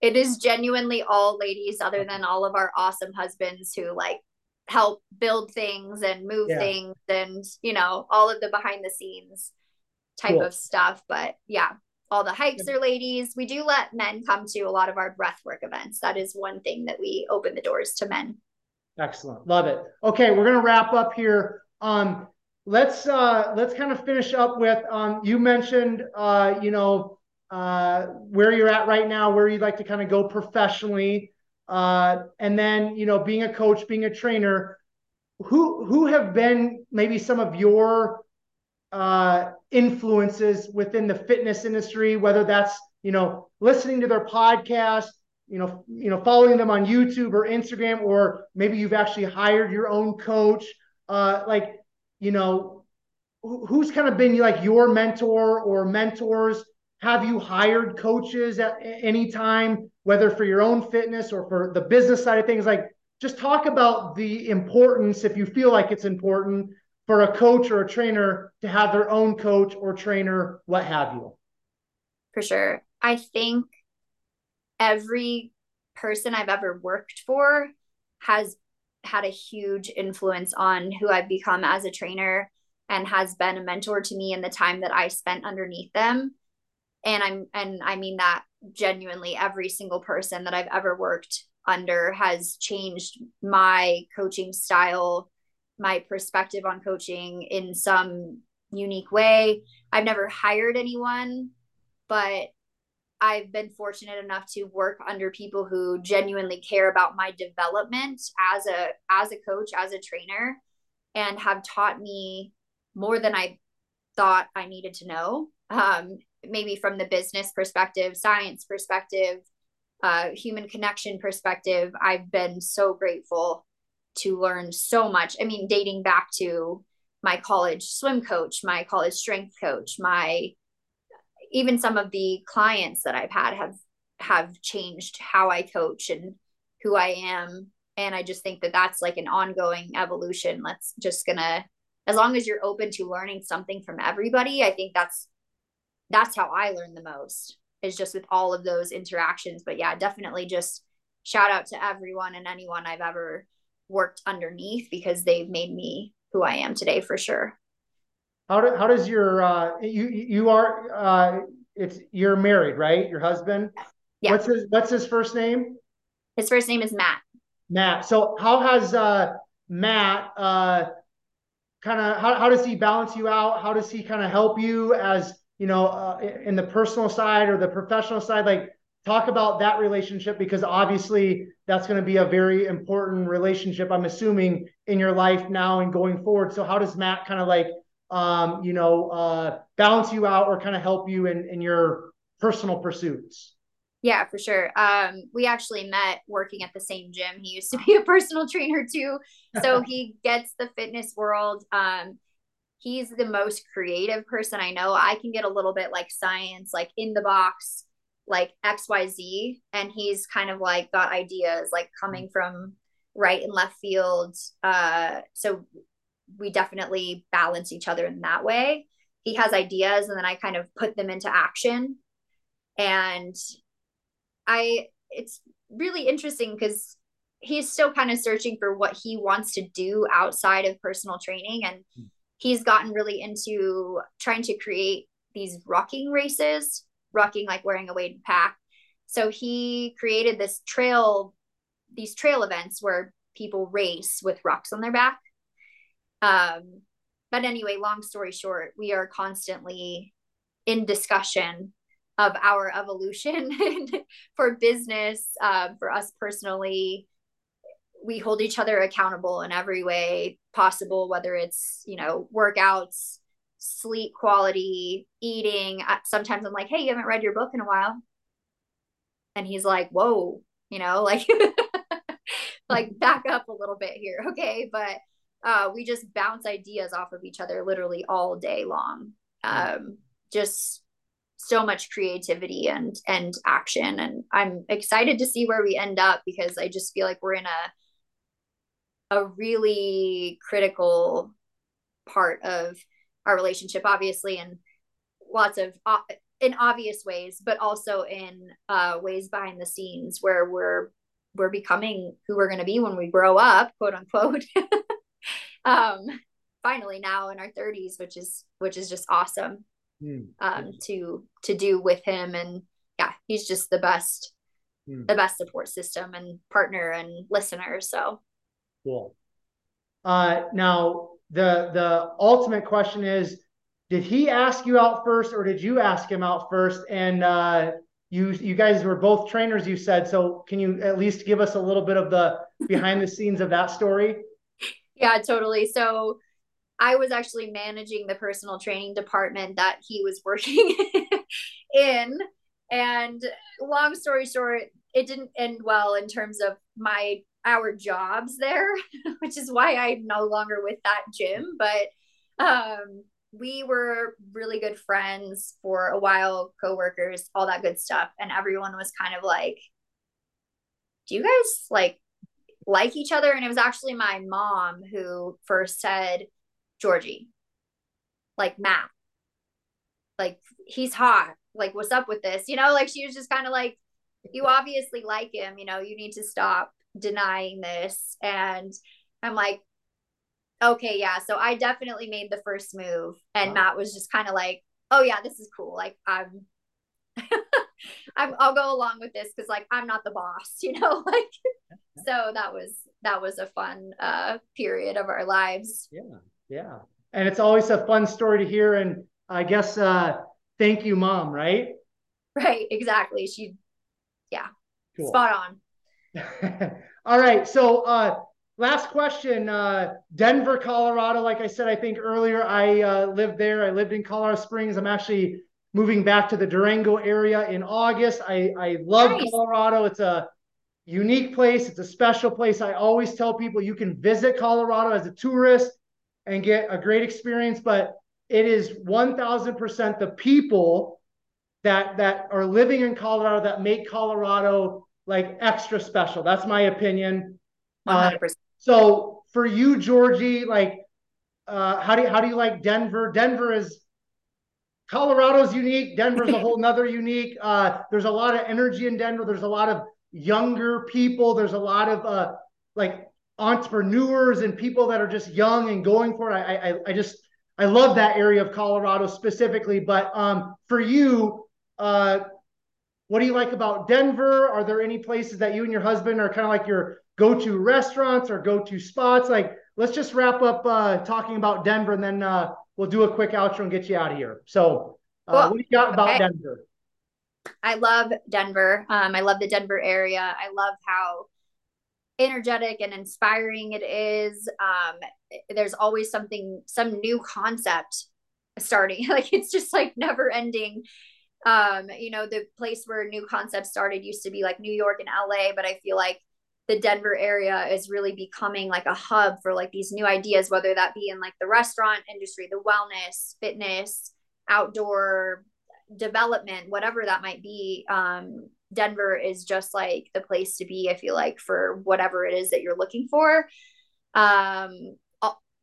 It is genuinely all ladies, other than all of our awesome husbands who like help build things and move yeah. things and you know all of the behind the scenes type cool. of stuff. But yeah, all the hikes are ladies. We do let men come to a lot of our breathwork events. That is one thing that we open the doors to men. Excellent. Love it. Okay, we're gonna wrap up here. Um, let's uh let's kind of finish up with um you mentioned uh you know uh where you're at right now, where you'd like to kind of go professionally. Uh and then you know being a coach, being a trainer, who who have been maybe some of your uh, influences within the fitness industry, whether that's you know listening to their podcast, you know, you know, following them on YouTube or Instagram, or maybe you've actually hired your own coach. Uh, like, you know, who's kind of been like your mentor or mentors? Have you hired coaches at any time, whether for your own fitness or for the business side of things? Like, just talk about the importance, if you feel like it's important, for a coach or a trainer to have their own coach or trainer, what have you. For sure. I think every person I've ever worked for has had a huge influence on who I've become as a trainer and has been a mentor to me in the time that I spent underneath them. And I'm and I mean that genuinely every single person that I've ever worked under has changed my coaching style, my perspective on coaching in some unique way. I've never hired anyone, but I've been fortunate enough to work under people who genuinely care about my development as a as a coach, as a trainer and have taught me more than I thought I needed to know. Um, maybe from the business perspective, science perspective, uh, human connection perspective, I've been so grateful to learn so much. I mean, dating back to my college swim coach, my college strength coach, my even some of the clients that I've had have have changed how I coach and who I am. And I just think that that's like an ongoing evolution. Let's just gonna, as long as you're open to learning something from everybody, I think that's that's how I learn the most is just with all of those interactions. But yeah, definitely just shout out to everyone and anyone I've ever worked underneath because they've made me who I am today for sure. How, do, how does your uh, you you are uh, it's you're married right? Your husband? Yeah. What's his what's his first name? His first name is Matt. Matt. So how has uh, Matt uh, kind of how, how does he balance you out? How does he kind of help you as you know uh, in the personal side or the professional side? Like talk about that relationship because obviously that's going to be a very important relationship i'm assuming in your life now and going forward so how does matt kind of like um, you know, uh, balance you out or kind of help you in, in your personal pursuits? Yeah, for sure. Um, we actually met working at the same gym. He used to be a personal trainer too. So he gets the fitness world. Um, he's the most creative person I know. I can get a little bit like science, like in the box, like XYZ. And he's kind of like got ideas like coming from right and left field. Uh, so we definitely balance each other in that way. He has ideas and then I kind of put them into action. And I, it's really interesting because he's still kind of searching for what he wants to do outside of personal training. And he's gotten really into trying to create these rucking races, rucking like wearing a weighted pack. So he created this trail, these trail events where people race with rucks on their back. Um, but anyway, long story short, we are constantly in discussion of our evolution for business, uh, for us personally. We hold each other accountable in every way possible, whether it's, you know, workouts, sleep quality, eating. Sometimes I'm like, hey, you haven't read your book in a while. And he's like, whoa, you know, like, like back up a little bit here. Okay. But uh, we just bounce ideas off of each other literally all day long. Um, just so much creativity and and action, and I'm excited to see where we end up because I just feel like we're in a a really critical part of our relationship, obviously, in lots of in obvious ways, but also in uh, ways behind the scenes where we're we're becoming who we're going to be when we grow up, quote unquote. um, finally now in our 30s, which is which is just awesome mm. um, to to do with him. And yeah, he's just the best, mm. the best support system and partner and listener. So cool. Uh, now the the ultimate question is did he ask you out first or did you ask him out first and uh, you you guys were both trainers you said so can you at least give us a little bit of the behind the scenes of that story yeah, totally. So I was actually managing the personal training department that he was working in. And long story short, it didn't end well in terms of my our jobs there, which is why I'm no longer with that gym. But um, we were really good friends for a while, coworkers, all that good stuff. And everyone was kind of like, Do you guys like like each other? And it was actually my mom who first said, Jorgi, like Matt, like he's hot. Like, what's up with this? You know, like she was just kind of like, you obviously like him, you know, you need to stop denying this. And I'm like, okay, yeah. So I definitely made the first move. And wow. Matt was just kind of like, oh, yeah, this is cool. Like, I'm. I'm, I'll go along with this because like I'm not the boss, you know, like so that was that was a fun uh period of our lives. Yeah. Yeah. And it's always a fun story to hear. And I guess, uh, thank you, mom, right? Right. Exactly. She, yeah, cool. spot on. All right. So, uh, last question uh, denver colorado. Like i said i think earlier i uh, lived there. I lived in colorado springs. I'm actually moving back to the durango area in august. I, I love nice. colorado. It's a unique place. It's a special place. I always tell people you can visit colorado as a tourist and get a great experience, but it is 1000% the people that that are living in Colorado that make Colorado like extra special. That's my opinion. 100%. Uh, so for you, Jorgi, like uh, how do you, how do you like Denver? Denver is Colorado's unique. Denver's a whole nother unique. Uh, there's a lot of energy in Denver. There's a lot of younger people. There's a lot of uh, like entrepreneurs and people that are just young and going for it. I, I, I just, I love that area of Colorado specifically. But um, for you, uh, what do you like about Denver? Are there any places that you and your husband are kind of like your go-to restaurants or go-to spots? Like, let's just wrap up uh, talking about Denver, and then uh, we'll do a quick outro and get you out of here. So, uh, well, what do you got about okay. Denver? I love Denver. Um, I love the Denver area. I love how energetic and inspiring it is. Um, there's always something, some new concept starting. like it's just like never ending. Um, you know, the place where new concepts started used to be like New York and LA, but I feel like the Denver area is really becoming like a hub for like these new ideas, whether that be in like the restaurant industry, the wellness, fitness, outdoor development, whatever that might be. Um, Denver is just like the place to be, I feel like, for whatever it is that you're looking for. Um,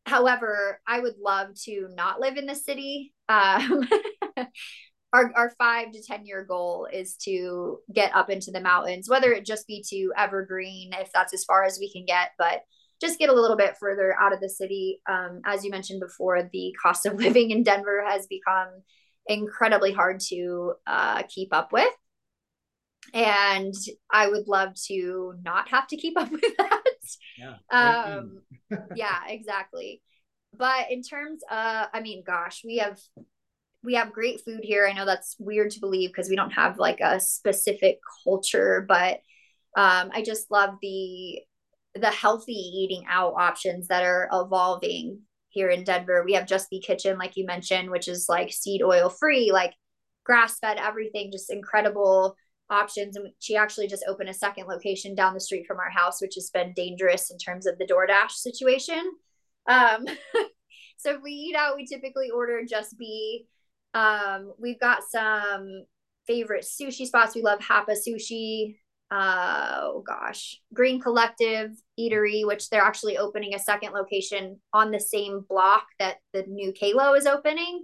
however, I would love to not live in the city. Um, our, our five to 10 year goal is to get up into the mountains, whether it just be to Evergreen, if that's as far as we can get, but just get a little bit further out of the city. Um, as you mentioned before, the cost of living in Denver has become incredibly hard to uh, keep up with and I would love to not have to keep up with that. Yeah. Um, yeah, exactly. But in terms of, I mean, gosh, we have we have great food here. I know that's weird to believe because we don't have like a specific culture, but um, I just love the the healthy eating out options that are evolving here in Denver. We have Just Be Kitchen, like you mentioned, which is like seed oil free, like grass fed, everything, just incredible options and she actually just opened a second location down the street from our house which has been dangerous in terms of the DoorDash situation um so if we eat out we typically order just be um we've got some favorite sushi spots we love Hapa sushi uh, oh gosh green collective eatery which they're actually opening a second location on the same block that the new kalo is opening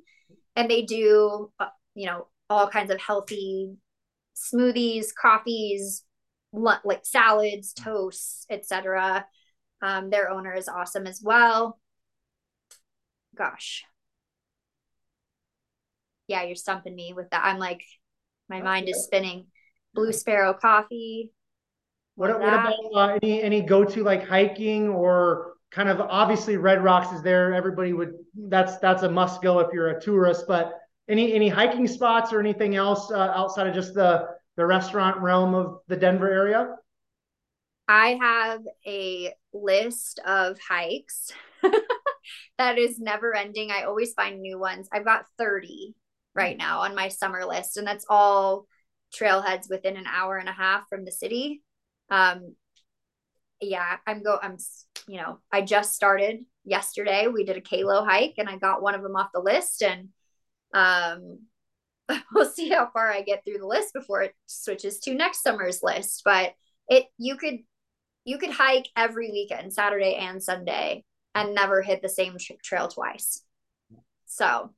and they do uh, you know all kinds of healthy smoothies, coffees, like salads, toasts, etc. Um, their owner is awesome as well. Gosh. Yeah, you're stumping me with that. I'm like, my mind is spinning. Blue Sparrow Coffee. What, what about uh, any any go to like hiking or kind of obviously Red Rocks is there. Everybody would that's that's a must go if you're a tourist. But any any hiking spots or anything else uh, outside of just the the restaurant realm of the Denver area? I have a list of hikes that is never ending. I always find new ones. I've got 30 right now on my summer list, and that's all trailheads within an hour and a half from the city. Um, yeah, I'm go. I'm you know I just started yesterday. We did a Kalo hike, and I got one of them off the list, and um, we'll see how far I get through the list before it switches to next summer's list. But it you could you could hike every weekend, Saturday and Sunday, and never hit the same trail twice. So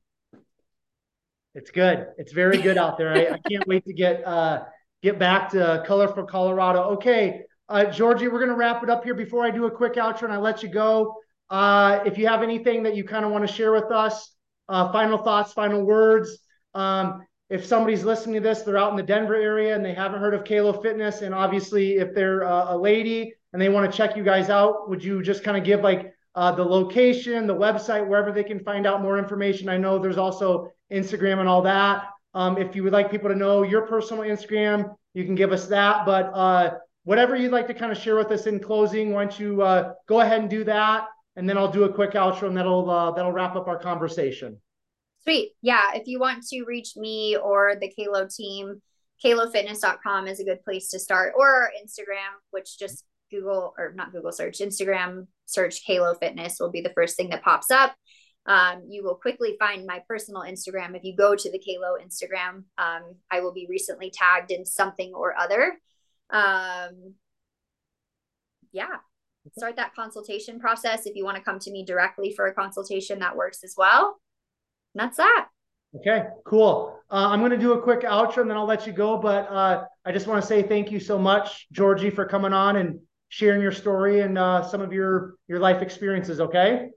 it's good. It's very good out there. I, I can't wait to get uh, get back to colorful Colorado. Okay, uh, Jorgi, we're gonna wrap it up here. Before I do a quick outro and I let you go, uh, if you have anything that you kind of want to share with us, uh, final thoughts, final words. Um, if somebody's listening to this, they're out in the Denver area and they haven't heard of Kalo Fitness, and obviously if they're uh, a lady and they want to check you guys out, would you just kind of give like uh, the location, the website, wherever they can find out more information? I know there's also Instagram and all that. Um, if you would like people to know your personal Instagram, you can give us that. But uh, whatever you'd like to kind of share with us in closing, why don't you uh, go ahead and do that, and then I'll do a quick outro, and that'll uh, that'll wrap up our conversation. Sweet, yeah. If you want to reach me or the Kalo team, kalofitness.com is a good place to start, or Instagram, which just Google or not Google search, Instagram search Kalo Fitness will be the first thing that pops up. Um, you will quickly find my personal Instagram. If you go to the Kalo Instagram, um, I will be recently tagged in something or other. Um, yeah, start that consultation process. If you want to come to me directly for a consultation, that works as well. And that's that. Okay, cool. Uh, I'm going to do a quick outro and then I'll let you go. But uh, I just want to say thank you so much, Jorgi, for coming on and sharing your story and uh, some of your your life experiences. Okay.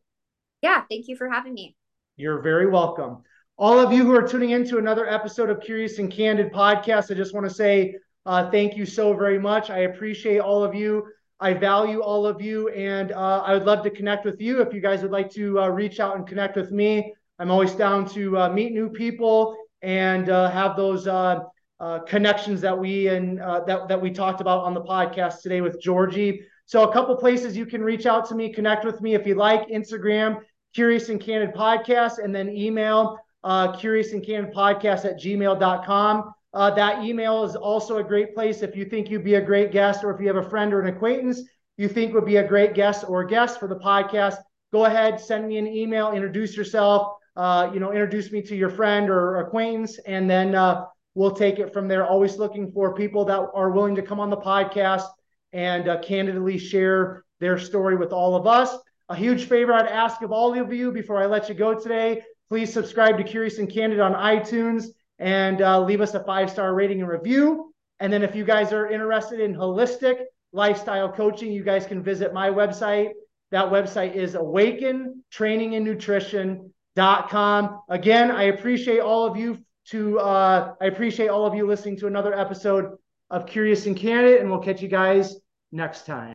Yeah, thank you for having me. You're very welcome. All of you who are tuning into another episode of Curious and Candid podcast, I just want to say uh, thank you so very much. I appreciate all of you. I value all of you, and uh, I would love to connect with you. If you guys would like to uh, reach out and connect with me, I'm always down to uh, meet new people and uh, have those uh, connections that we and uh, that that we talked about on the podcast today with Jorgi. So a couple places you can reach out to me, connect with me if you like. Instagram, Curious and Candid Podcast, and then email uh, Curious and Candid Podcast at gmail.com. Uh, that email is also a great place if you think you'd be a great guest, or if you have a friend or an acquaintance you think would be a great guest or guest for the podcast. Go ahead, send me an email, introduce yourself. Uh, you know, introduce me to your friend or acquaintance, and then uh, we'll take it from there. Always looking for people that are willing to come on the podcast and uh, candidly share their story with all of us. A huge favor I'd ask of all of you before I let you go today please subscribe to Curious and Candid on iTunes and uh, leave us a five star rating and review. And then, if you guys are interested in holistic lifestyle coaching, you guys can visit my website. That website is Awaken Training and Nutrition.com. Again, I appreciate all of you to uh, I appreciate all of you listening to another episode of Curious and Candid, and we'll catch you guys next time.